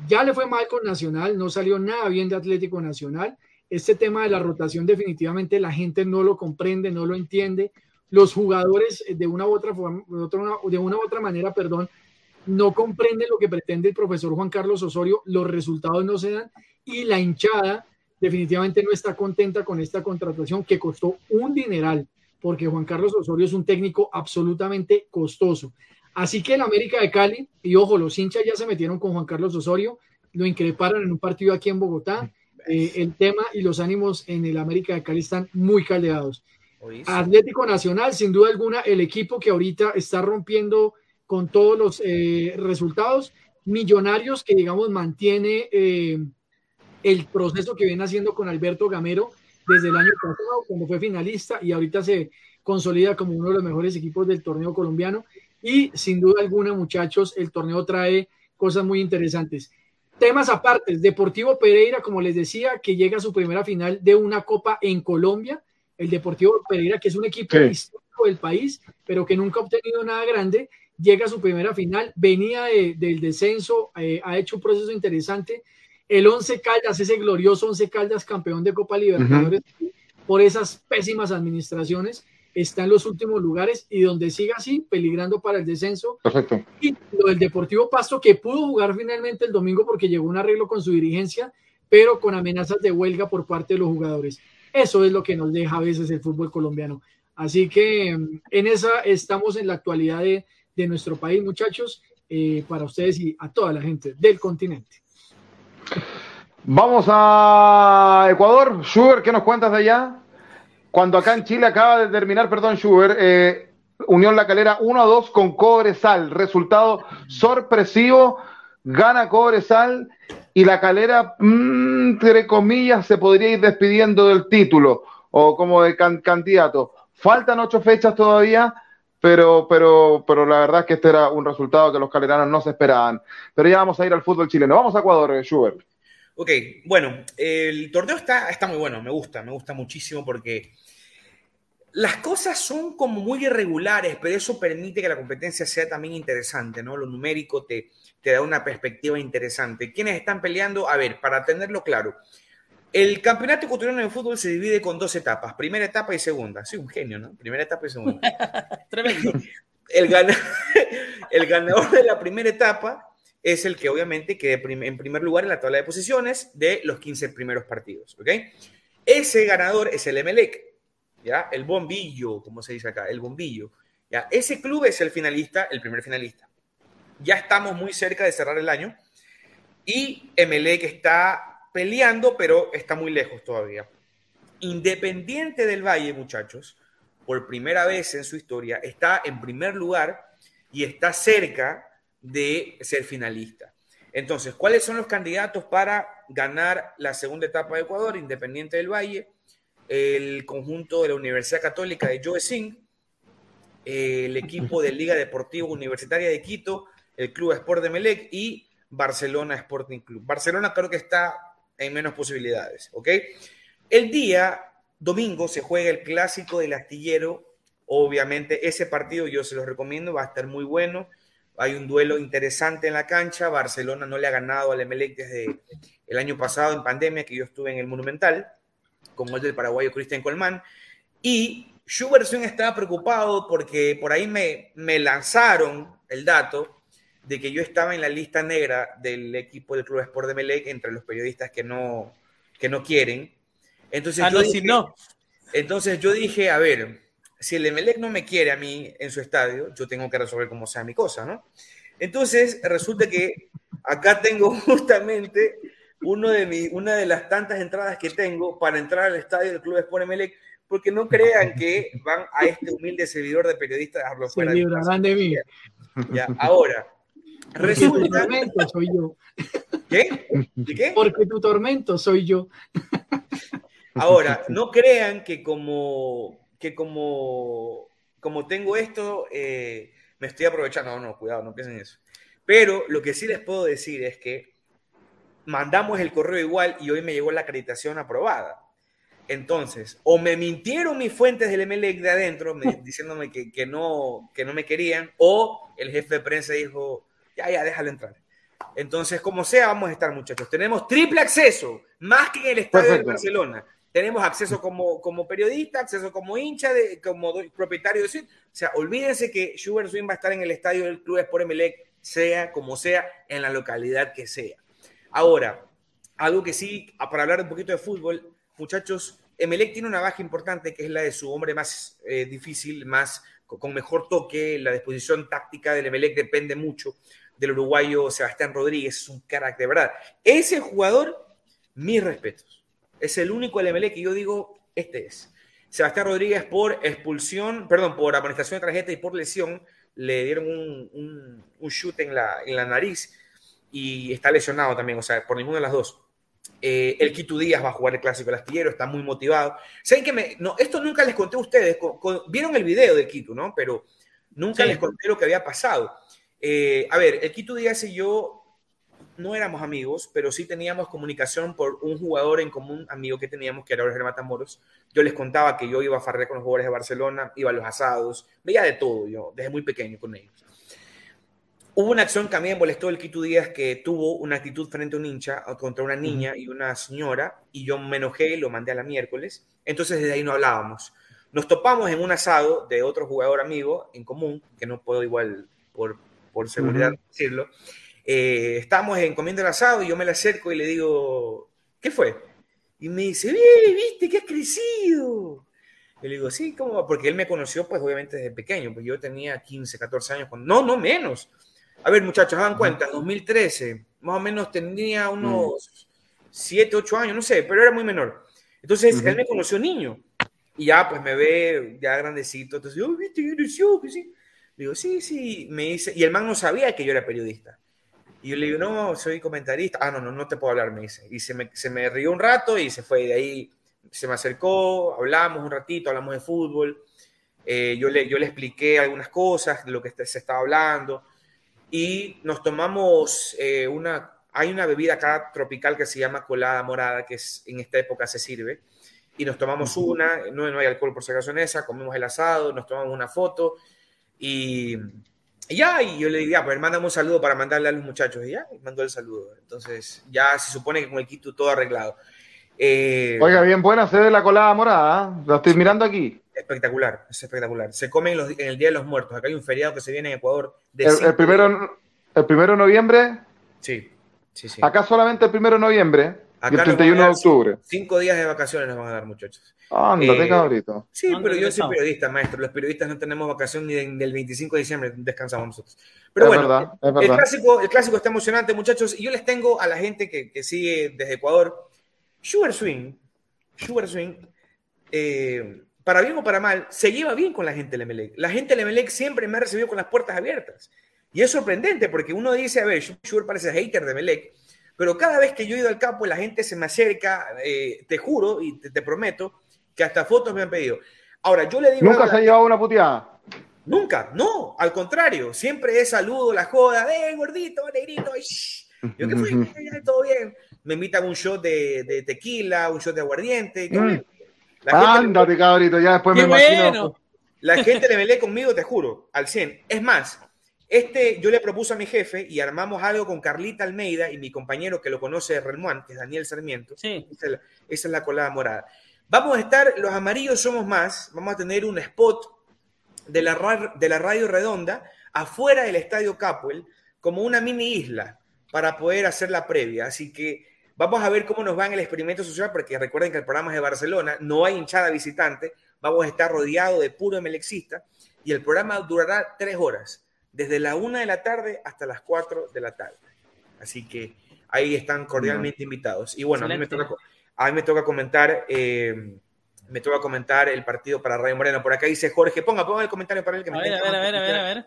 Ya le fue mal con Nacional, no salió nada bien de Atlético Nacional. Este tema de la rotación definitivamente la gente no lo comprende, no lo entiende. Los jugadores de una u otra forma, de una u otra manera, perdón, no comprenden lo que pretende el profesor Juan Carlos Osorio, los resultados no se dan y la hinchada definitivamente no está contenta con esta contratación que costó un dineral, porque Juan Carlos Osorio es un técnico absolutamente costoso. Así que el América de Cali, y ojo, los hinchas ya se metieron con Juan Carlos Osorio, lo increparon en un partido aquí en Bogotá. Eh, el tema y los ánimos en el América de Cali están muy caldeados. Atlético Nacional, sin duda alguna, el equipo que ahorita está rompiendo con todos los eh, resultados. Millonarios que, digamos, mantiene eh, el proceso que viene haciendo con Alberto Gamero desde el año pasado, cuando fue finalista y ahorita se consolida como uno de los mejores equipos del torneo colombiano. Y sin duda alguna, muchachos, el torneo trae cosas muy interesantes. Temas aparte, Deportivo Pereira, como les decía, que llega a su primera final de una copa en Colombia. El Deportivo Pereira, que es un equipo histórico del país, pero que nunca ha obtenido nada grande, llega a su primera final, venía del descenso, eh, ha hecho un proceso interesante el Once Caldas, ese glorioso Once Caldas campeón de Copa Libertadores, por esas pésimas administraciones. está en los últimos lugares y donde siga así, peligrando para el descenso. Perfecto. Y lo del Deportivo Pasto, que pudo jugar finalmente el domingo porque llegó un arreglo con su dirigencia, pero con amenazas de huelga por parte de los jugadores. Eso es lo que nos deja a veces el fútbol colombiano. Así que mm, en esa estamos en la actualidad de, de nuestro país, muchachos, eh, para ustedes y a toda la gente del continente. Vamos a Ecuador. Sugar, ¿qué nos cuentas de allá? Cuando acá en Chile acaba de terminar, perdón, Sugar, eh, Unión La Calera 1 a 2 con Cobresal. Resultado sorpresivo, gana Cobresal y La Calera, mm, entre comillas, se podría ir despidiendo del título o como de candidato. Faltan ocho fechas todavía, pero, pero, pero la verdad es que este era un resultado que los caleranos no se esperaban. Pero ya vamos a ir al fútbol chileno. Vamos a Ecuador, eh, Schubert. Ok, bueno, el torneo está, está muy bueno, me gusta, me gusta muchísimo porque las cosas son como muy irregulares, pero eso permite que la competencia sea también interesante, ¿no? Lo numérico te, te da una perspectiva interesante. ¿Quiénes están peleando? A ver, para tenerlo claro, el campeonato ecuatoriano de fútbol se divide con dos etapas, primera etapa y segunda. Sí, un genio, ¿no? Primera etapa y segunda. Tremendo. El, el ganador de la primera etapa es el que obviamente quede en primer lugar en la tabla de posiciones de los 15 primeros partidos, ¿ok? Ese ganador es el Emelec, ¿ya? El bombillo, como se dice acá, el bombillo. ¿ya? Ese club es el finalista, el primer finalista. Ya estamos muy cerca de cerrar el año y Emelec está peleando, pero está muy lejos todavía. Independiente del Valle, muchachos, por primera vez en su historia, está en primer lugar y está cerca de ser finalista. Entonces, ¿cuáles son los candidatos para ganar la segunda etapa de Ecuador, Independiente del Valle? El conjunto de la Universidad Católica de Joe Singh, el equipo de Liga Deportiva Universitaria de Quito, el Club Sport de Melec y Barcelona Sporting Club. Barcelona creo que está hay menos posibilidades, ¿ok? El día domingo se juega el clásico del astillero. Obviamente ese partido yo se lo recomiendo, va a estar muy bueno. Hay un duelo interesante en la cancha. Barcelona no le ha ganado al Emelec desde el año pasado en pandemia, que yo estuve en el Monumental, con el del paraguayo Cristian Colmán. Y Schuberson estaba preocupado porque por ahí me, me lanzaron el dato de que yo estaba en la lista negra del equipo del Club Sport de Melec entre los periodistas que no, que no quieren. Entonces, ah, yo no, dije, si no. entonces yo dije, a ver, si el Emelec no me quiere a mí en su estadio, yo tengo que resolver como sea mi cosa, ¿no? Entonces resulta que acá tengo justamente uno de mi, una de las tantas entradas que tengo para entrar al estadio del Club Sport Emelec, porque no crean que van a este humilde servidor de periodistas a hablar fuera de, mí. Ya, ahora, Resulta. tu tormento soy yo. ¿Qué? ¿De qué? Porque tu tormento soy yo. Ahora, no crean que como, que como, como tengo esto, eh, me estoy aprovechando. No, no, cuidado, no piensen eso. Pero lo que sí les puedo decir es que mandamos el correo igual y hoy me llegó la acreditación aprobada. Entonces, o me mintieron mis fuentes del MLEC de adentro diciéndome que, que, no, que no me querían, o el jefe de prensa dijo, ya, ya, déjalo entrar. Entonces, como sea, vamos a estar, muchachos. Tenemos triple acceso, más que en el estadio de Barcelona. Tenemos acceso como, como periodista, acceso como hincha, de, como propietario de Swing. O sea, olvídense que Schubert Swing va a estar en el estadio del Club Sport Emelec, sea como sea, en la localidad que sea. Ahora, algo que sí, para hablar un poquito de fútbol, muchachos, Emelec tiene una baja importante que es la de su hombre más eh, difícil, más con mejor toque, la disposición táctica del Emelec depende mucho del uruguayo Sebastián Rodríguez, es un crack de verdad. Ese jugador, mis respetos. Es el único LML que yo digo, este es. Sebastián Rodríguez por expulsión, perdón, por amonestación de tarjeta y por lesión, le dieron un, un, shoot en la, en la nariz y está lesionado también, o sea, por ninguna de las dos. Eh, el Quito Díaz va a jugar el clásico del astillero, está muy motivado. ¿Saben que me.? No, esto nunca les conté a ustedes. vieron el video del Quito, ¿no? Pero nunca les conté lo que había pasado. Eh, a ver, el Quito Díaz y yo no éramos amigos, pero sí teníamos comunicación por un jugador en común, amigo que teníamos, que era Jorge Matamoros. Yo les contaba que yo iba a farrear con los jugadores de Barcelona, iba a los asados, veía de todo yo, desde muy pequeño con ellos. Hubo una acción que a mí me molestó el Quito Díaz que tuvo una actitud frente a un hincha contra una niña y una señora, y yo me enojé y lo mandé a la miércoles. Entonces desde ahí no hablábamos. Nos topamos en un asado de otro jugador amigo en común, que no puedo igual por, por seguridad decirlo. Eh, estamos en comiendo el asado y yo me le acerco y le digo, ¿qué fue? Y me dice, viste que has crecido. Y le digo, sí, ¿cómo va? Porque él me conoció, pues obviamente desde pequeño, pues yo tenía 15, 14 años, cuando... no, no menos. A ver, muchachos, hagan cuenta, 2013, más o menos tenía unos 7, 8 años, no sé, pero era muy menor. Entonces, él me conoció niño. Y ya, pues me ve ya grandecito. Entonces, oh, viste, que creció, que sí. Le digo, sí, sí. Me dice, y el man no sabía que yo era periodista. Y yo le digo, no, soy comentarista. Ah, no, no, no te puedo hablar, me dice. Y se me, se me rió un rato y se fue. De ahí se me acercó, hablamos un ratito, hablamos de fútbol. Eh, yo, le, yo le expliqué algunas cosas de lo que se estaba hablando. Y nos tomamos eh, una. Hay una bebida acá tropical que se llama colada morada, que es, en esta época se sirve. Y nos tomamos una, no, no hay alcohol por si acaso en esa, comimos el asado, nos tomamos una foto. Y y ya, y yo le dije, ya, pues mándame un saludo para mandarle a los muchachos. Y ya, mandó el saludo. Entonces, ya se supone que con el Quito todo arreglado. Eh, Oiga, bien buena se ve la colada morada. ¿ah? Lo estoy mirando aquí. Espectacular, es espectacular. Se come en, el Día de los Muertos. Acá hay un feriado que se viene en Ecuador. el, primero, ¿El primero de noviembre? Sí, sí, sí. Acá solamente el primero de noviembre. Y el 31 de octubre. Cinco días de vacaciones nos van a dar, muchachos. Ándate, eh, cabrito. Sí, pero yo soy periodista, maestro. Los periodistas no tenemos vacación ni del 25 de diciembre, descansamos nosotros. Pero bueno, El, clásico, el clásico está emocionante, muchachos. Y yo les tengo a la gente que, que sigue desde Ecuador. Sugar Swing, Sugar Swing, eh, para bien o para mal, se lleva bien con la gente de Lemelec. La gente de Lemelec siempre me ha recibido con las puertas abiertas. Y es sorprendente porque uno dice, a ver, Sugar parece hater de Melec, pero cada vez que yo he ido al campo la gente se me acerca, eh, te juro y te prometo, que hasta fotos me han pedido. Ahora, yo le digo. ¿Nunca se ha llevado una puteada? Nunca, no, al contrario, siempre es saludo, la joda, ¡eh, gordito, negrito! Yo que fui, todo bien. Me invitan un shot de, tequila, un shot de aguardiente. Mm. Ándate, cabrito, ya después me imagino. La gente le melé conmigo, te juro, al 100. Es más, este yo le propuse a mi jefe y armamos algo con Carlita Almeida y mi compañero que lo conoce de Relmuán, que es Daniel Sarmiento. Sí. esa es la colada morada. Vamos a estar, los amarillos somos más, vamos a tener un spot de la, de la radio redonda afuera del Estadio Capuel, como una mini isla, para poder hacer la previa. Así que vamos a ver cómo nos va en el experimento social, porque recuerden que el programa es de Barcelona, no hay hinchada visitante, vamos a estar rodeado de puro melexista y el programa durará tres horas, desde la una de la tarde hasta las cuatro de la tarde. Así que ahí están cordialmente invitados. Y bueno, a mí me toca a mí me toca comentar, eh, me toca comentar el partido para Radio Moreno. Por acá dice Jorge, ponga, ponga el comentario para él que me ver, a ver, a ver, a ver, a ver.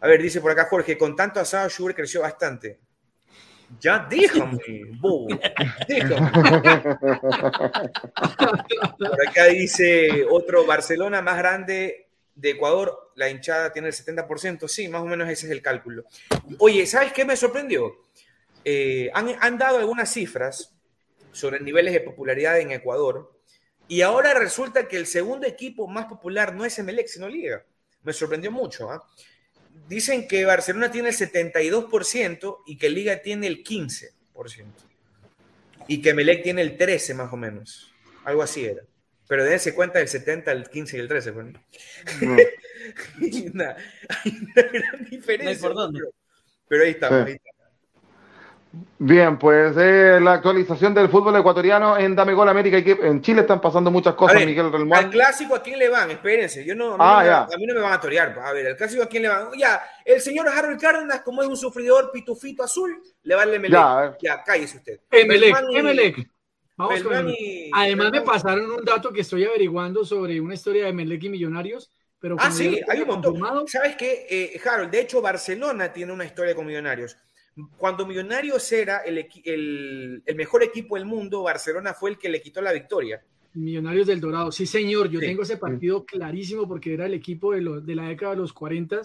A ver, dice por acá Jorge, con tanto asado Schubert creció bastante. Ya déjame, bobo. Déjame. Por acá dice otro Barcelona más grande de Ecuador, la hinchada tiene el 70%. Sí, más o menos ese es el cálculo. Oye, ¿sabes qué me sorprendió? Eh, han, han, dado algunas cifras sobre niveles de popularidad en Ecuador. Y ahora resulta que el segundo equipo más popular no es Emelec, sino Liga. Me sorprendió mucho. ¿ah? Dicen que Barcelona tiene el 72% y que Liga tiene el 15%. Y que Emelec tiene el 13% más o menos. Algo así era. Pero dense cuenta del 70, el 15 y el 13. Pues. hay, una, gran diferencia. pero, ahí está. Ahí está. Bien, pues eh, la actualización del fútbol ecuatoriano en Dame Gol América. En Chile están pasando muchas cosas, Miguel Relmuán. Al clásico, ¿a quién le van? Espérense, yo no, a, mí ah, no a mí no me van a torear. A ver, el clásico, ¿a quién le van? Ya, el señor Harold Cárdenas, como es un sufridor pitufito azul, le va el Emelec. Ya, ya cállese usted. Emelec, Emelec. Vamos con Además, me pasaron un dato que estoy averiguando sobre una historia de Emelec y Millonarios. Pero ah, sí, hay un montón. ¿Sabes qué, eh, Harold? De hecho, Barcelona tiene una historia con Millonarios. Cuando Millonarios era el, mejor equipo del mundo, Barcelona fue el que le quitó la victoria. Millonarios del Dorado, sí señor, yo tengo ese partido clarísimo porque era el equipo de, la década de los 40.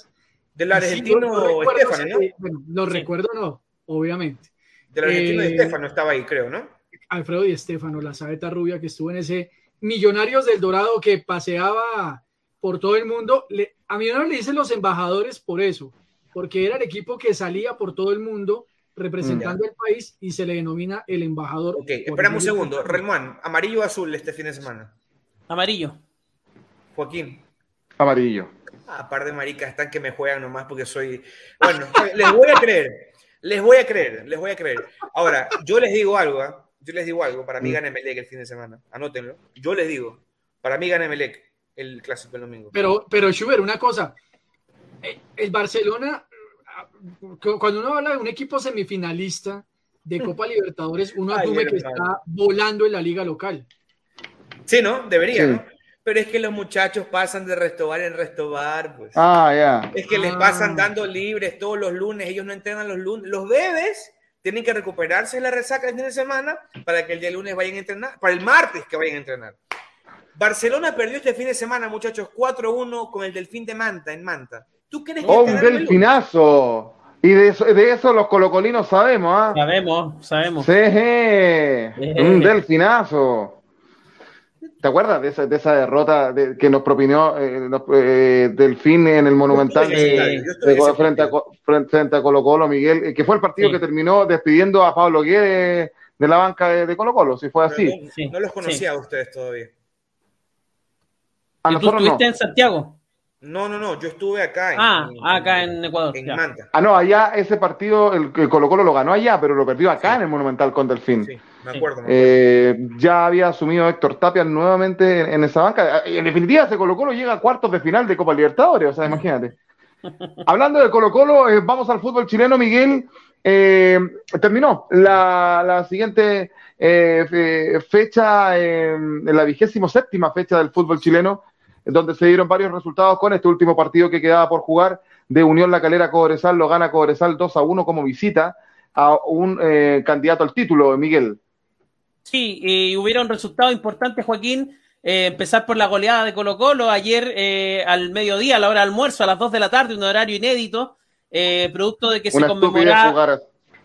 Del argentino no Estefano, ¿no? lo recuerdo no, obviamente. Del argentino de eh, Estefano estaba ahí, creo, ¿no? Alfredo Di Estefano, la sabeta rubia que estuvo en ese Millonarios del Dorado que paseaba por todo el mundo. a Millonarios le dicen los embajadores por eso, porque era el equipo que salía por todo el mundo representando el país y se le denomina el embajador. Ok, esperamos un segundo. Relmuán, ¿amarillo o azul este fin de semana? Amarillo. Joaquín. Amarillo. Ah, par de maricas están que me juegan nomás porque soy. Bueno, les voy a creer. Les voy a creer, les voy a creer. Ahora, yo les digo algo, ¿eh? Yo les digo algo. Para mí mm. gana Melec el fin de semana. Anótenlo. Yo les digo. Para mí gana Melec el clásico el domingo. Pero, pero Schubert, una cosa. Eh, el Barcelona, cuando uno habla de un equipo semifinalista de Copa Libertadores, uno asume que está volando en la liga local. Sí, ¿no? Debería, ¿no? Pero es que los muchachos pasan de restobar en restobar, pues. Ah, ya. Es que les pasan ah. dando libres todos los lunes, ellos no entrenan los lunes. Los bebés tienen que recuperarse la resaca el fin de semana para que el día lunes vayan a entrenar, para el martes que vayan a entrenar. Barcelona perdió este fin de semana, muchachos, 4-1 con el Delfín de Manta, en Manta. ¿Tú crees que ¡Oh, un delfinazo! Y de eso, de eso los colocolinos sabemos, ¿ah? Sabemos, sabemos. Sí, un delfinazo. ¿Te acuerdas de esa, de esa derrota que nos propinó eh, eh, Delfín en el Monumental frente, a, frente, a Colo Colo, Miguel? Eh, que fue el partido que terminó despidiendo a Pablo Guede de, la banca de, Colo Colo, si fue así. No, los conocía a ustedes todavía. ¿A ¿Y tú estuviste en Santiago? No, no, no, yo estuve acá. En, ah, acá en Ecuador. En Manta. Ah, no, allá ese partido, el, Colo Colo lo ganó allá, pero lo perdió acá en el Monumental con Delfín. Sí, me acuerdo. Eh, ya había asumido Héctor Tapia nuevamente en, esa banca. En definitiva, ese Colo Colo llega a cuartos de final de Copa Libertadores, o sea, imagínate. Hablando de Colo Colo, eh, vamos al fútbol chileno, Miguel. Eh, terminó la, la siguiente fecha, en la vigésimo séptima fecha del fútbol chileno donde se dieron varios resultados con este último partido que quedaba por jugar de Unión La Calera Cobresal, lo gana Cobresal 2 a 1 como visita a un eh, candidato al título, Miguel. Sí, y hubiera un resultado importante, Joaquín. Eh, empezar por la goleada de Colo Colo ayer eh, al mediodía, a la hora de almuerzo, a las 2 de la tarde, un horario inédito, producto de que se conmemoró,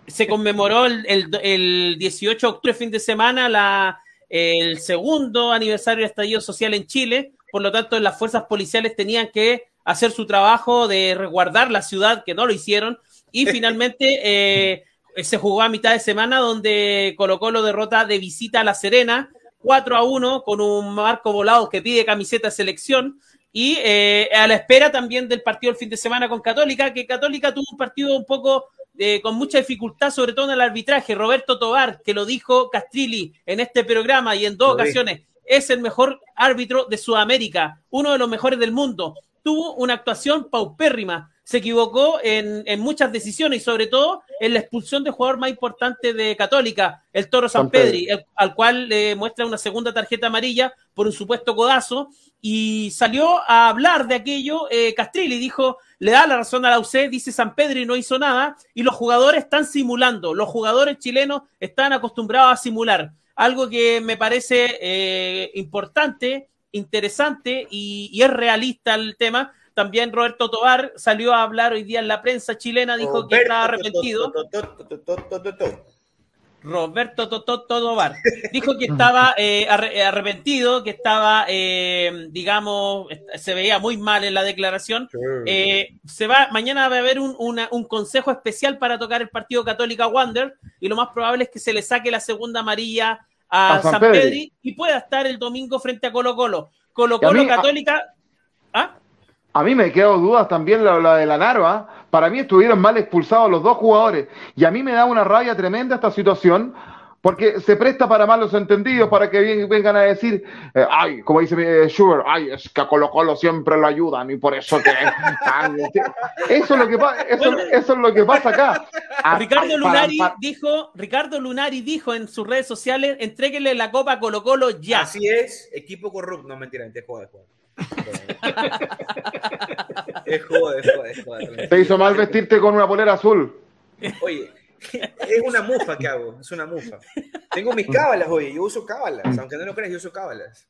se conmemoró el, el, 18 de octubre, fin de semana, la, el segundo aniversario del estallido social en Chile por lo tanto las fuerzas policiales tenían que hacer su trabajo de resguardar la ciudad, que no lo hicieron, y finalmente eh, se jugó a mitad de semana donde Colo Colo derrota de visita a La Serena, 4 a 1, con un Marco Volado que pide camiseta de selección, y eh, a la espera también del partido el fin de semana con Católica, que Católica tuvo un partido un poco eh, con mucha dificultad, sobre todo en el arbitraje. Roberto Tobar, que lo dijo Castrilli en este programa y en dos ocasiones, es el mejor árbitro de Sudamérica, uno de los mejores del mundo. Tuvo una actuación paupérrima, se equivocó en, muchas decisiones y sobre todo en la expulsión del jugador más importante de Católica, el Toro San, Pedri, al cual le muestra una segunda tarjeta amarilla por un supuesto codazo y salió a hablar de aquello eh, Castrilli, dijo, le da la razón a la UC, dice San Pedri no hizo nada y los jugadores están simulando, los jugadores chilenos están acostumbrados a simular algo que me parece eh, importante, interesante y, es realista el tema. También Roberto Tobar salió a hablar hoy día en la prensa chilena, dijo que estaba arrepentido. Roberto Tobar dijo que estaba eh, arrepentido, que estaba, eh, digamos, se veía muy mal en la declaración. se va, mañana va a haber un, un, consejo especial para tocar el partido Católica Wander y lo más probable es que se le saque la segunda amarilla a, San, Pedro y pueda estar el domingo frente a Colo Colo. Colo Colo Católica. ¿Ah? A mí me quedo dudas también la, de la Narva. Para mí estuvieron mal expulsados los dos jugadores. Y a mí me da una rabia tremenda esta situación porque se presta para malos entendidos, para que vengan a decir, eh, ay, como dice eh, Schubert, ay, es que a Colo Colo siempre lo ayudan y por eso que... eso, es lo que eso, eso, es lo que pasa acá. Ricardo Lunari dijo, Ricardo Lunari dijo en sus redes sociales, entréguenle la copa a Colo Colo ya. Así es, equipo corrupto, no mentira, te jodas, es joder, es joder, Te hizo mal vestirte con una polera azul. Oye, es una mufa que hago, es una mufa. Tengo mis cábalas, oye, yo uso cábalas, aunque no lo creas, yo uso cábalas.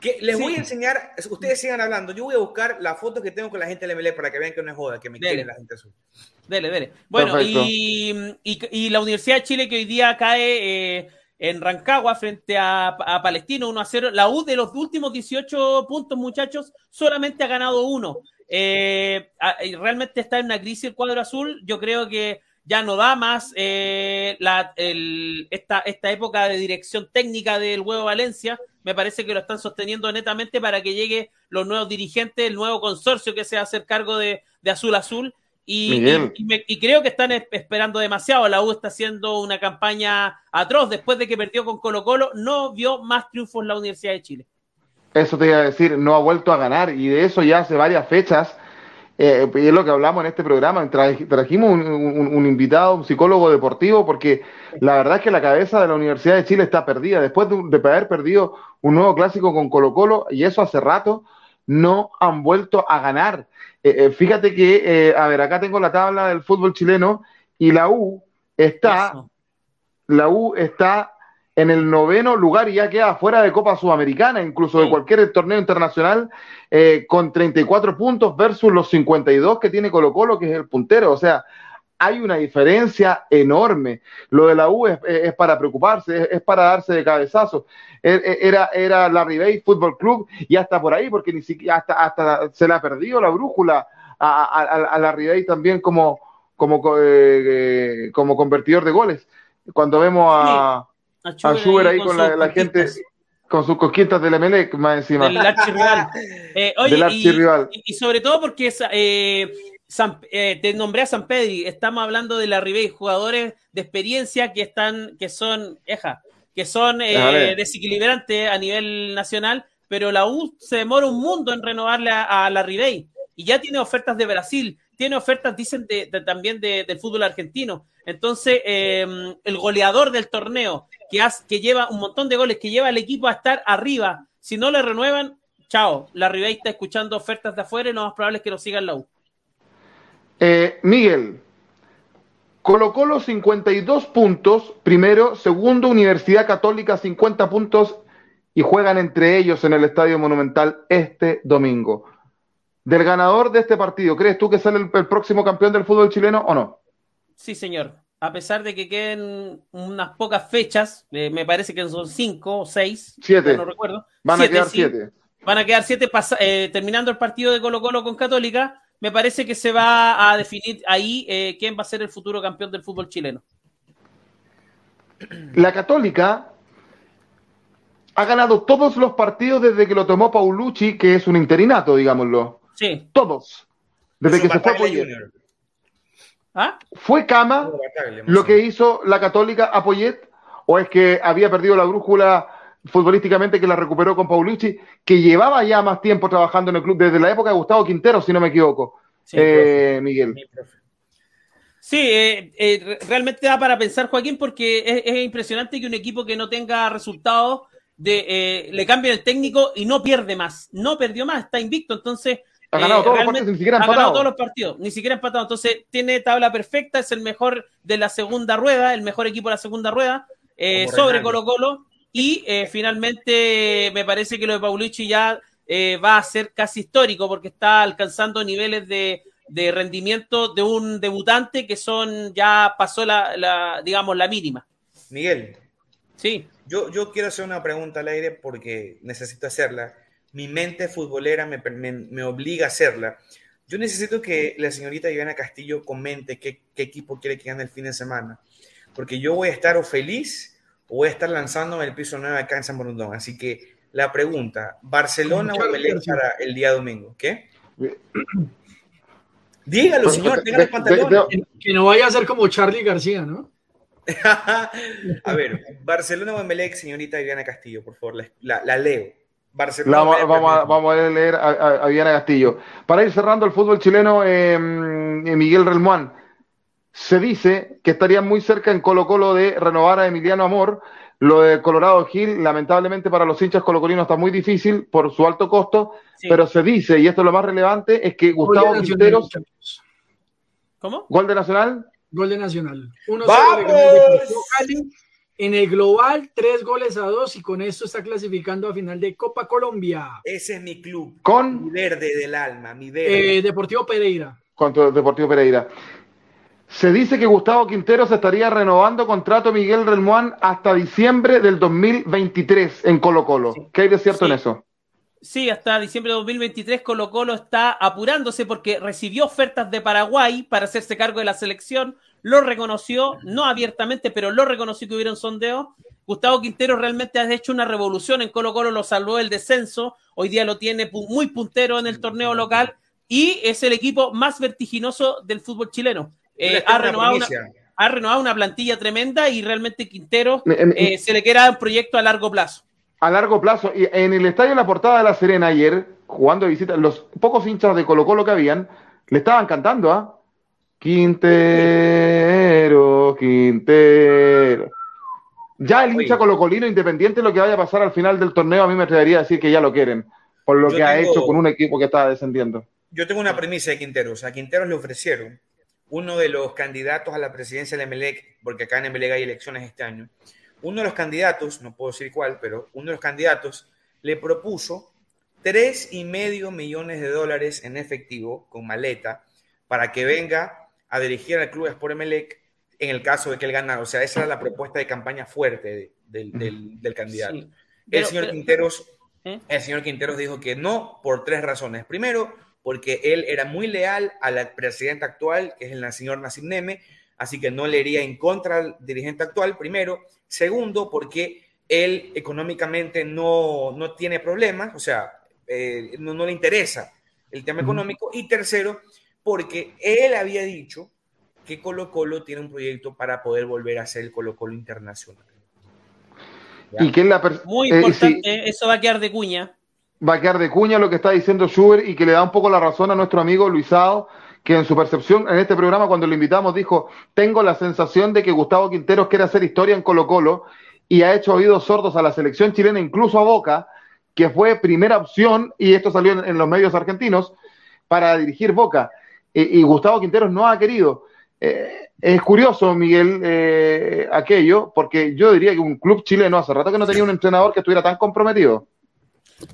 Que les voy a enseñar, ustedes sigan hablando, yo voy a buscar la foto que tengo con la gente del MLE para que vean que no es joda, que me quieren la gente azul. Dele, dele. Bueno, y, y, la Universidad de Chile que hoy día cae eh, en Rancagua frente a, Palestino 1 a 0. La U de los últimos 18 puntos, muchachos, solamente ha ganado uno. Eh, realmente está en una crisis el cuadro azul. Yo creo que ya no da más eh, la, esta, esta época de dirección técnica del Huevo Valencia. Me parece que lo están sosteniendo netamente para que llegue los nuevos dirigentes, el nuevo consorcio que se va a hacer cargo de, Azul Azul. Y, y, creo que están esperando demasiado. La U está haciendo una campaña atroz. Después de que perdió con Colo Colo, no vio más triunfos en la Universidad de Chile. Eso te iba a decir, no ha vuelto a ganar y de eso ya hace varias fechas eh, y es lo que hablamos en este programa, trajimos un, invitado, un psicólogo deportivo, porque la verdad es que la cabeza de la Universidad de Chile está perdida, después de, haber perdido un nuevo clásico con Colo Colo, y eso hace rato, no han vuelto a ganar. Eh, eh, fíjate que, a ver, acá tengo la tabla del fútbol chileno, y la U está, la U está en el noveno lugar y ya queda fuera de Copa Sudamericana, incluso de cualquier torneo internacional, eh, con 34 puntos versus los 52 que tiene Colo Colo, que es el puntero. O sea, hay una diferencia enorme. Lo de la U es, para preocuparse, es, para darse de cabezazo. E, e, era, era la Ribey Fútbol Club y hasta por ahí, porque ni siquiera hasta, hasta se le ha perdido la brújula a, la Ribey también como, como, eh, como convertidor de goles. Cuando vemos a a Schubert ahí, con, la, gente con sus cosquitas del Emelec más encima. Del archirrival. Eh, oye, y, y, sobre todo porque eh, eh, te nombré a San Pedri, estamos hablando de la Ribey, jugadores de experiencia que están, que son, eja, que son eh, desequilibrantes a nivel nacional, pero la U se demora un mundo en renovarle a, la Ribey y ya tiene ofertas de Brasil, tiene ofertas, dicen, de, también del fútbol argentino. Entonces, el goleador del torneo, que, lleva un montón de goles, que lleva al equipo a estar arriba. Si no le renuevan, chao. La Ribey está escuchando ofertas de afuera y lo más probable es que lo siga en la U. Eh, Miguel, colocó los 52 puntos, primero, segundo, Universidad Católica 50 puntos y juegan entre ellos en el Estadio Monumental este domingo. Del ganador de este partido, ¿crees tú que sale el próximo campeón del fútbol chileno o no? Sí, señor a pesar de que queden unas pocas fechas, eh, me parece que son cinco o seis, siete. no recuerdo. Van a quedar siete. Van a quedar siete eh, terminando el partido de Colo Colo con Católica. Me parece que se va a definir ahí eh, quién va a ser el futuro campeón del fútbol chileno. La Católica ha ganado todos los partidos desde que lo tomó Paulucci, que es un interinato, digámoslo. Sí. Todos. Desde que se fue Junior. ¿Ah? ¿Fue Cama lo que hizo la Católica a Poyet? ¿O es que había perdido la brújula futbolísticamente que la recuperó con Paulucci, que llevaba ya más tiempo trabajando en el club desde la época de Gustavo Quintero, si no me equivoco, eh, Miguel? Sí, eh, eh, realmente da para pensar, Joaquín, porque es, impresionante que un equipo que no tenga resultados de, le cambie el técnico y no pierde más. No perdió más, está invicto. Entonces, ha ganado todos los partidos, ni siquiera. Ha ganado todos los partidos, ni siquiera empatado. Entonces, tiene tabla perfecta, es el mejor de la segunda rueda, el mejor equipo de la segunda rueda, eh, sobre Colo Colo. Y eh, finalmente, me parece que lo de Paulucci ya eh, va a ser casi histórico, porque está alcanzando niveles de, rendimiento de un debutante que son, ya pasó la, digamos, la mínima. Miguel. Sí. Yo, yo quiero hacer una pregunta al aire porque necesito hacerla mi mente futbolera me, me, obliga a hacerla. Yo necesito que la señorita Ivana Castillo comente qué, equipo quiere que gane el fin de semana, porque yo voy a estar o feliz voy a estar lanzándome el piso nuevo acá en San Borondón. Así que la pregunta, ¿Barcelona o Belén para el día domingo? ¿Qué? Dígalo, señor, tenga el pantalón. Que no vaya a ser como Charlie García, ¿no? a ver, Barcelona o Emelec, señorita Viviana Castillo, por favor, la leo vamos, a, leer a, Viana Castillo. Para ir cerrando el fútbol chileno, eh, Miguel Relmuán. Se dice que estaría muy cerca en Colo Colo de renovar a Emiliano Amor. Lo de Colorado Gil, lamentablemente para los hinchas colocolinos está muy difícil por su alto costo, pero se dice, y esto es lo más relevante, es que Gustavo Quinteros... ¿Cómo? ¿Gol de Nacional? Gol de Nacional. Uno ¡Vamos! En el global, tres goles a dos y con esto está clasificando a final de Copa Colombia. Ese es mi club. Con mi verde del alma, mi verde. Eh, Deportivo Pereira. Contra Deportivo Pereira. Se dice que Gustavo Quintero se estaría renovando contrato Miguel Relmuán hasta diciembre del 2023 en Colo Colo. ¿Qué hay de cierto en eso? Sí, hasta diciembre de 2023 Colo Colo está apurándose porque recibió ofertas de Paraguay para hacerse cargo de la selección, lo reconoció, no abiertamente, pero lo reconoció que hubieron sondeos. Gustavo Quintero realmente ha hecho una revolución en Colo Colo, lo salvó el descenso, hoy día lo tiene muy puntero en el torneo local y es el equipo más vertiginoso del fútbol chileno. Eh, ha, renovado una, ha, renovado una, plantilla tremenda y realmente Quintero eh, se le queda un proyecto a largo plazo a largo plazo. Y en el estadio La Portada de La Serena ayer, jugando de visita, los pocos hinchas de Colo Colo que habían, le estaban cantando a ¿ah? Quintero, Quintero. Ya el hincha colocolino independiente lo que vaya a pasar al final del torneo, a mí me atrevería a decir que ya lo quieren, por lo que ha hecho con un equipo que está descendiendo. Yo tengo una premisa de Quinteros. A Quinteros le ofrecieron uno de los candidatos a la presidencia del Emelec, porque acá en Emelec hay elecciones este año, uno de los candidatos, no puedo decir cuál, pero uno de los candidatos le propuso tres y medio millones de dólares en efectivo con maleta para que venga a dirigir al club Sport Emelec en el caso de que él ganara. O sea, esa era la propuesta de campaña fuerte del, candidato. el, señor Quinteros, ¿eh? el señor Quinteros dijo que no por tres razones. Primero, porque él era muy leal al presidente actual, que es el señor Nassim Neme, así que no le iría en contra al dirigente actual, primero. Segundo, porque él económicamente no, no tiene problemas, o sea, eh, no, no, le interesa el tema económico. Y tercero, porque él había dicho que Colo Colo tiene un proyecto para poder volver a ser el Colo Colo internacional. Y que la Muy eh, importante, eso va a quedar de cuña. Va a quedar de cuña lo que está diciendo Schubert y que le da un poco la razón a nuestro amigo Luisado que en su percepción en este programa cuando lo invitamos dijo, tengo la sensación de que Gustavo Quinteros quiere hacer historia en Colo Colo y ha hecho oídos sordos a la selección chilena, incluso a Boca, que fue primera opción, y esto salió en, los medios argentinos, para dirigir Boca. y Gustavo Quinteros no ha querido. Eh, es curioso, Miguel, eh, aquello, porque yo diría que un club chileno hace rato que no tenía un entrenador que estuviera tan comprometido.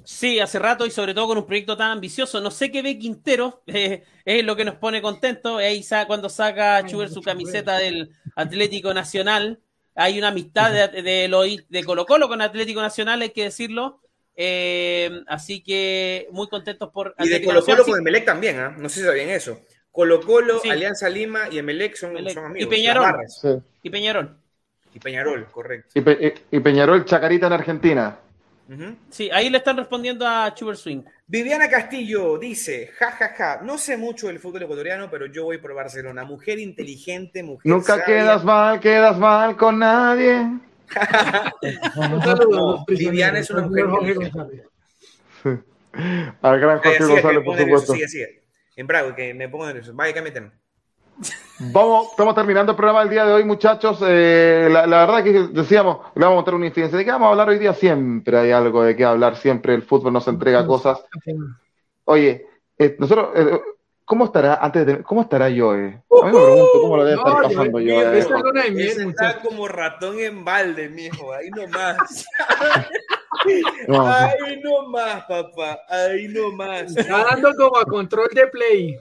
Sí, hace rato y sobre todo con un proyecto tan ambicioso. No sé qué ve Quintero, eh, es lo que nos pone contento. Ahí cuando saca Chuber su camiseta del Atlético Nacional, hay una amistad de, de, de Colo Colo con Atlético Nacional, hay que decirlo. Eh, así que muy contentos por. Y de Colo Colo con Emelec también, ¿ah? no sé si sabían eso. Colo Colo, Alianza Lima y Emelec son, amigos. Y Peñarol. Y Peñarol. Y Peñarol, correcto. y Peñarol, Chacarita en Argentina. Sí, ahí le están respondiendo a Chuber Swing. Viviana Castillo dice, jajaja, ja, ja, no sé mucho del fútbol ecuatoriano, pero yo voy por Barcelona. Mujer inteligente, mujer Nunca quedas mal, quedas mal con nadie. Viviana es una mujer inteligente. Al gran Jorge González, por supuesto. Sí, sí. En bravo, que me pongo nervioso. Vaya, meten. Vamos, estamos terminando el programa del día de hoy, muchachos. Eh, la, verdad que decíamos, le vamos a montar una incidencia. ¿De qué vamos a hablar hoy día? Siempre hay algo de qué hablar, siempre el fútbol nos entrega cosas. Oye, eh, nosotros, eh, ¿cómo estará antes de, cómo estará yo? A mí me pregunto cómo lo debe estar pasando yo. está como ratón en balde, mijo, ahí nomás. Ahí nomás, papá, ahí nomás. Está dando como a control de play.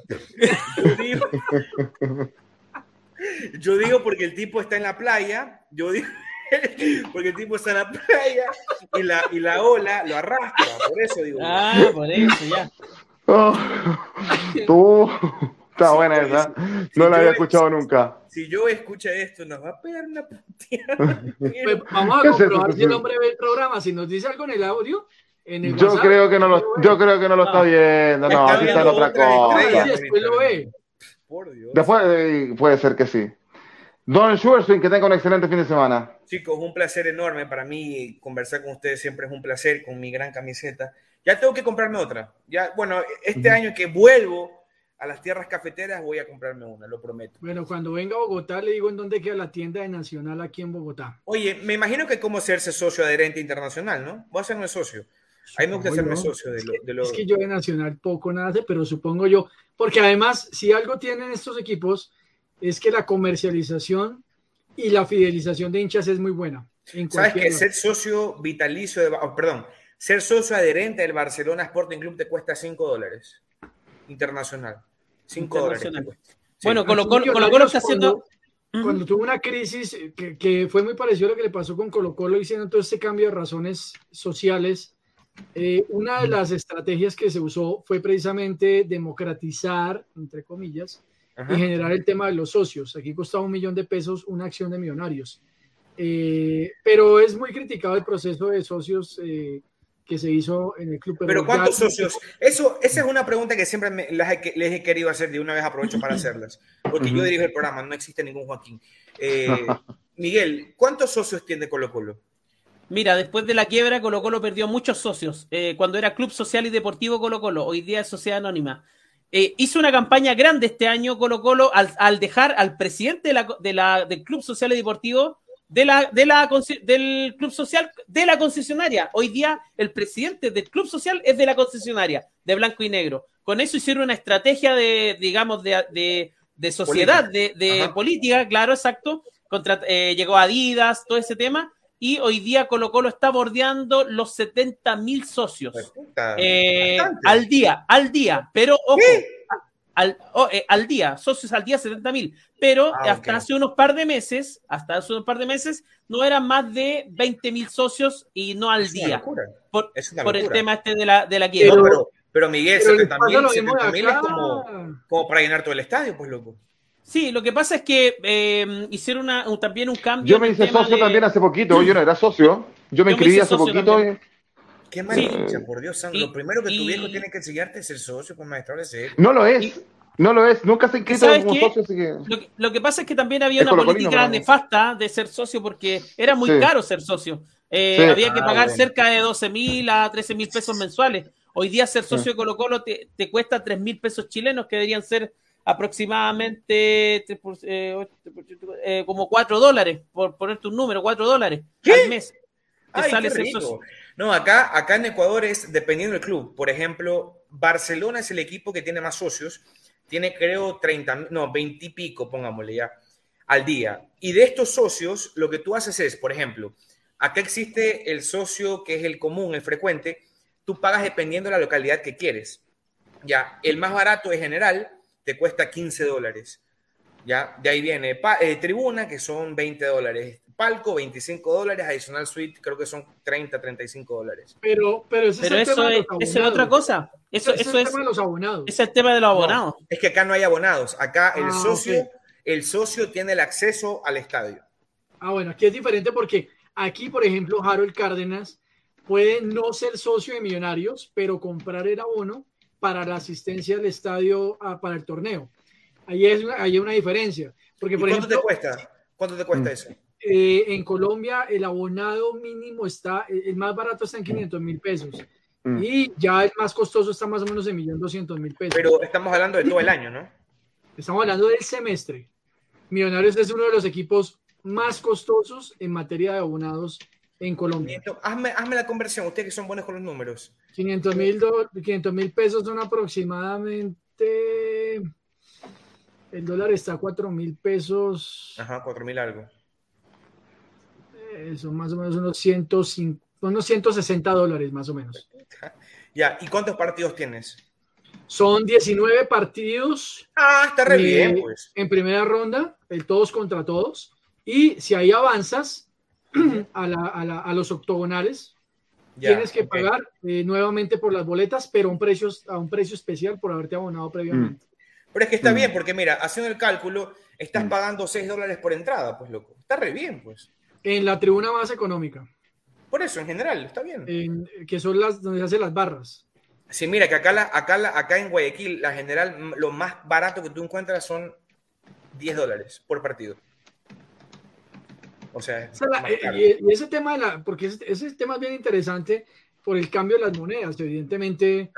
Yo digo porque el tipo está en la playa, yo digo porque el tipo está en la playa y la, y la ola lo arrastra, por eso digo. Ah, por eso, ya. Oh, tú, está buena esa, no la había escuchado nunca. Si yo escucha esto, nos va a pegar una. Pues vamos a comprobar si el hombre ve el programa, si nos dice algo en el audio. En el yo, creo que no lo, yo creo que no lo está viendo, no, aquí está en otra cosa. Después lo ve. Por Dios. Después eh, puede ser que sí. Don Schwarzschild, que tenga un excelente fin de semana. Chicos, un placer enorme para mí conversar con ustedes siempre es un placer con mi gran camiseta. Ya tengo que comprarme otra. Ya, bueno, este año que vuelvo a las tierras cafeteras voy a comprarme una, lo prometo. Bueno, cuando venga a Bogotá le digo en dónde queda la tienda de Nacional aquí en Bogotá. Oye, me imagino que como hacerse socio adherente internacional, ¿no? Voy a hacerme socio. A mí me gusta hacerme socio de lo, Es que yo de Nacional poco nada sé, pero supongo yo, porque además, si algo tienen estos equipos, es que la comercialización y la fidelización de hinchas es muy buena. ¿Sabes que ser socio vitalicio, de, oh, perdón, ser socio adherente del Barcelona Sporting Club te cuesta 5 dólares internacional? 5 dólares. Bueno, Colo Colo, está haciendo... Cuando, tuvo una crisis que, que, fue muy parecido a lo que le pasó con Colo Colo, hicieron todo este cambio de razones sociales Eh, una de las estrategias que se usó fue precisamente democratizar, entre comillas, y generar el tema de los socios. Aquí costaba un millón de pesos una acción de millonarios. Eh, pero es muy criticado el proceso de socios eh, que se hizo en el club. Pero, ¿cuántos socios? Eso, esa es una pregunta que siempre les he querido hacer, de una vez aprovecho para hacerlas, porque yo dirijo el programa, no existe ningún Joaquín. Eh, Miguel, ¿cuántos socios tiene Colo Colo? Mira, después de la quiebra, Colo Colo perdió muchos socios. Eh, cuando era Club Social y Deportivo Colo Colo, hoy día es Sociedad Anónima. Eh, hizo una campaña grande este año Colo Colo al, dejar al presidente de la, del Club Social y Deportivo de la, de la, del Club Social de la concesionaria. Hoy día el presidente del Club Social es de la concesionaria, de blanco y negro. Con eso hicieron una estrategia de, digamos, de, de, sociedad, de, de política, claro, exacto. Contra, eh, llegó Adidas, todo ese tema. Y hoy día Colo Colo está bordeando los 70 mil socios. Eh, al día, al día. Pero ojo, al, oh, eh, al, día, socios al día 70 mil, pero ah, hasta hace unos par de meses, hasta hace unos par de meses, no eran más de 20 mil socios y no al día. Por, por el tema este de la, de la quiebra. Pero, pero, Miguel, 70 mil es como, como, para llenar todo el estadio, pues loco. Sí, lo que pasa es que eh, hicieron una, también un cambio. Yo me hice socio también hace poquito, yo no era socio, yo me inscribí hace poquito. Qué malicia, por Dios santo. Lo primero que tu viejo tiene que enseñarte es el socio con maestro de ser. No lo es. no lo es, nunca se ha inscrito como socio, así que... Lo, que... pasa es que también había una política nefasta de ser socio porque era muy caro ser socio. Eh, había que ah, pagar cerca de 12 mil a 13 mil pesos mensuales. Hoy día ser socio de Colo Colo te, te cuesta 3 mil pesos chilenos que deberían ser aproximadamente eh, eh, como 4 dólares, por ponerte un número, 4 dólares al mes. sale no, acá, acá en Ecuador es dependiendo del club. Por ejemplo, Barcelona es el equipo que tiene más socios. Tiene, creo, 30, no, 20 y pico, pongámosle ya, al día. Y de estos socios, lo que tú haces es, por ejemplo, acá existe el socio que es el común, el frecuente. Tú pagas dependiendo de la localidad que quieres. Ya, el más barato es general, te cuesta 15 dólares. Ya, de ahí viene eh, tribuna, que son 20 dólares palco, 25 dólares, adicional suite, creo que son 30, 35 dólares. Pero, pero, eso, es, otra cosa. Eso, es el tema de los abonados. Es el tema de los abonados. es que acá no hay abonados. Acá el, ah, socio, el socio tiene el acceso al estadio. Ah, bueno, aquí es diferente porque aquí, por ejemplo, Harold Cárdenas puede no ser socio de Millonarios, pero comprar el abono para la asistencia al estadio ah, para el torneo. Ahí, es, hay una diferencia. Porque, por ¿Cuánto te cuesta? ¿Cuánto te cuesta mm. eso? Eh, en Colombia el abonado mínimo está, el más barato está en 500 mil pesos. Mm. Y ya el más costoso está más o menos en 1.200.000 pesos. Pero estamos hablando de todo el año, ¿no? Estamos hablando del semestre. Millonarios es uno de los equipos más costosos en materia de abonados en Colombia. hazme, hazme, la conversión, ustedes que son buenos con los números. 500 mil pesos son aproximadamente... El dólar está a 4 mil pesos. Ajá, 4 mil algo son más o menos unos, 150, unos 160 dólares, más o menos. Ya, ¿y cuántos partidos tienes? Son 19 partidos. Ah, está re bien, eh, pues. En primera ronda, el todos contra todos. Y si ahí avanzas a, a, los octogonales, tienes que pagar eh, nuevamente por las boletas, pero un precio, a un precio especial por haberte abonado previamente. Mm. Pero es que está mm. bien, porque mira, haciendo el cálculo, estás mm. pagando 6 dólares por entrada, pues loco. Está re bien, pues. En la tribuna más económica. Por eso, en general, está bien. que son las donde se hacen las barras. Sí, mira, que acá, la, acá, acá en Guayaquil, la general, lo más barato que tú encuentras son 10 dólares por partido. O sea, eh, y, ese tema, de la, porque ese, tema es bien interesante por el cambio de las monedas. Evidentemente,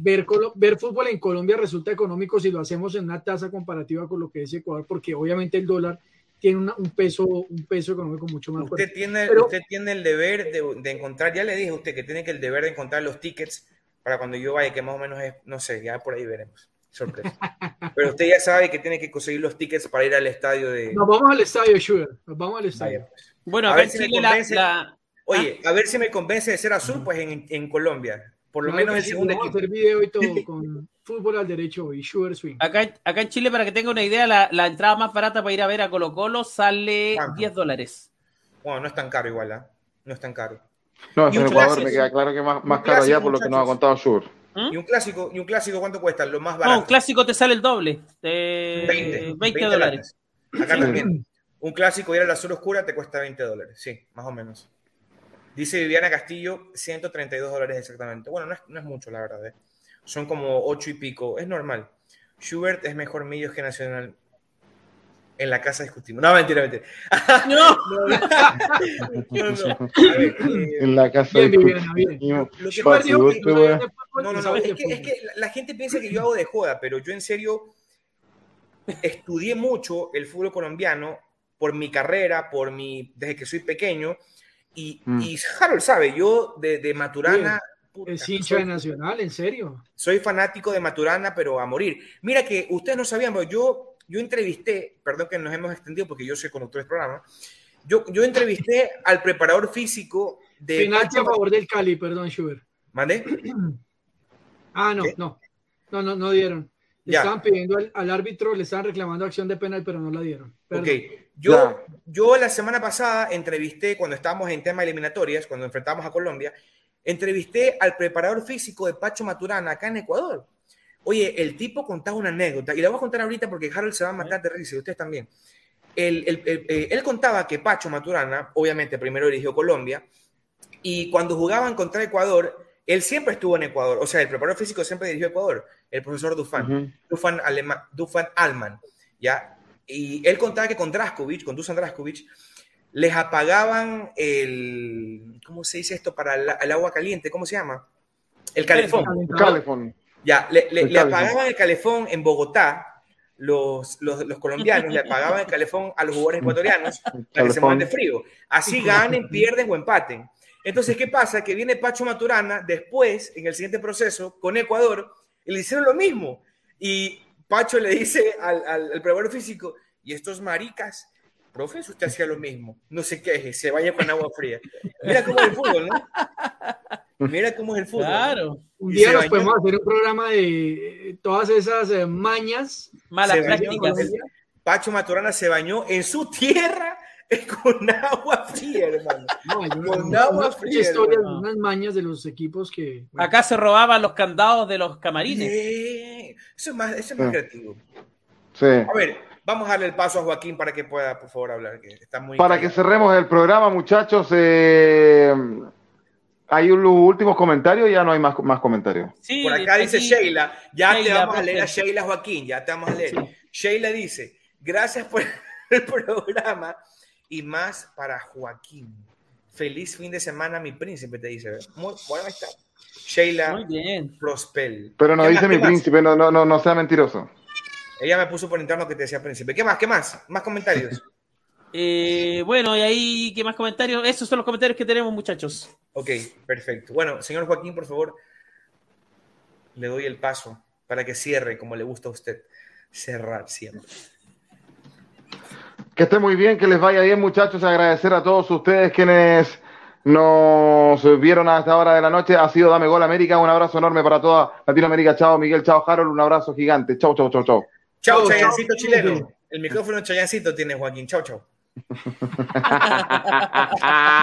ver, ver fútbol en Colombia resulta económico si lo hacemos en una tasa comparativa con lo que es Ecuador, porque obviamente el dólar tiene un, peso, un peso económico mucho más usted Tiene, usted tiene el deber de, encontrar, ya le dije a usted que tiene que el deber de encontrar los tickets para cuando yo vaya, que más o menos es, no sé, ya por ahí veremos. Sorpresa. Pero usted ya sabe que tiene que conseguir los tickets para ir al estadio de. Nos vamos al estadio, Sugar. Nos vamos al estadio. Pues. Bueno, a, ver si me convence, Oye, ¿Ah? a ver si me convence de ser azul, pues en, en Colombia. Por lo menos el segundo equipo. Hacer video y todo con fútbol al derecho y Sugar Swing. Acá, acá en Chile, para que tenga una idea, la, la, entrada más barata para ir a ver a Colo Colo sale 10 dólares. Bueno, no es tan caro igual, ¿eh? No es tan caro. No, en Ecuador me queda claro que más, más caro allá por lo que nos ha contado Sur. ¿Mm? ¿Y un clásico, y un clásico cuánto cuesta? Lo más barato. No, un clásico te sale el doble. 20, 20, dólares. Acá también. Un clásico ir a la azul oscura te cuesta 20 dólares. Sí, más o menos. Dice Viviana Castillo, 132 dólares exactamente. Bueno, no es, no es mucho, la verdad. ¿eh? Son como 8 y pico. Es normal. Schubert es mejor millos que Nacional. En la casa discutimos. No, mentira, mentira. No. no, no. en la casa discutimos. Lo que pasa no, no, no. Es que, es que la gente piensa que yo hago de joda, pero yo en serio estudié mucho el fútbol colombiano por mi carrera, por mi, desde que soy pequeño. Y, mm. y Harold sabe, yo de, de Maturana. es hincha de Nacional, en serio. Soy fanático de Maturana, pero a morir. Mira que ustedes no sabían, pero yo, yo entrevisté, perdón que nos hemos extendido porque yo soy conductor del programa. Yo, yo entrevisté al preparador físico de. Penalti a favor del Cali, perdón, Schubert. ¿Mande? Ah, no, no. No, no, no dieron. Le estaban pidiendo al, árbitro, le estaban reclamando acción de penal, pero no la dieron. Ok. Yo, yo la semana pasada entrevisté, cuando estábamos en tema eliminatorias, cuando enfrentamos a Colombia, entrevisté al preparador físico de Pacho Maturana acá en Ecuador. Oye, el tipo contaba una anécdota, y la voy a contar ahorita porque Harold se va a matar de risa, y ustedes también. Eh, él contaba que Pacho Maturana, obviamente primero dirigió Colombia, y cuando jugaban contra Ecuador, él siempre estuvo en Ecuador, o sea, el preparador físico siempre dirigió Ecuador, el profesor Dufan, Dufan, Dufan Alman, ¿ya? Y él contaba que con Draskovic, con Dusan Draskovic, les apagaban el, ¿cómo se dice esto? Para el, agua caliente, ¿cómo se llama? El calefón. El calefón. Ya, le, le, apagaban el calefón en Bogotá, los, los, los, colombianos le apagaban el calefón a los jugadores ecuatorianos para que se mueran de frío. Así ganen, pierden o empaten. Entonces, ¿qué pasa? Que viene Pacho Maturana después, en el siguiente proceso, con Ecuador, y le hicieron lo mismo. Y Pacho le dice al, al, al físico, y estos maricas, profe, usted hacía lo mismo, no se queje, se vaya con agua fría. Mira cómo es el fútbol, ¿no? Mira cómo es el fútbol. Claro. Un día nos podemos hacer un programa de eh, todas esas eh, mañas. Malas prácticas. Pacho Maturana se bañó en su tierra con agua fría, hermano. con agua fría. historias, unas mañas de los equipos que. Acá se robaban los candados de los camarines. Eso es más, eso es más creativo. Sí. A ver, vamos a darle el paso a Joaquín para que pueda, por favor, hablar. Que está muy para que cerremos el programa, muchachos. Eh, hay los últimos comentarios, ya no hay más, más comentarios. Sí, por acá dice Sheila, ya te vamos a leer a Sheila Joaquín, ya te vamos a leer. Sheila dice, gracias por el programa y más para Joaquín. Feliz fin de semana, mi príncipe, te dice. Muy bueno, está. Sheila Muy bien. Prospel. Pero no dice mi príncipe, no, no, no, no sea mentiroso. Ella me puso por interno que te decía príncipe. ¿Qué más? ¿Qué más? Más comentarios. Eh, bueno, y ahí, ¿qué más comentarios? Esos son los comentarios que tenemos, muchachos. Ok, perfecto. Bueno, señor Joaquín, por favor, le doy el paso para que cierre como le gusta a usted cerrar siempre. Que esté muy bien, que les vaya bien, muchachos. Agradecer a todos ustedes quienes nos vieron hasta esta hora de la noche. Ha sido Dame Gol América. Un abrazo enorme para toda Latinoamérica. Chao, Miguel. Chao, Harold. Un abrazo gigante. Chao, chao, chao, chao. Chao, Chayancito chileno. El micrófono Chayancito tiene Joaquín. Chao, chao.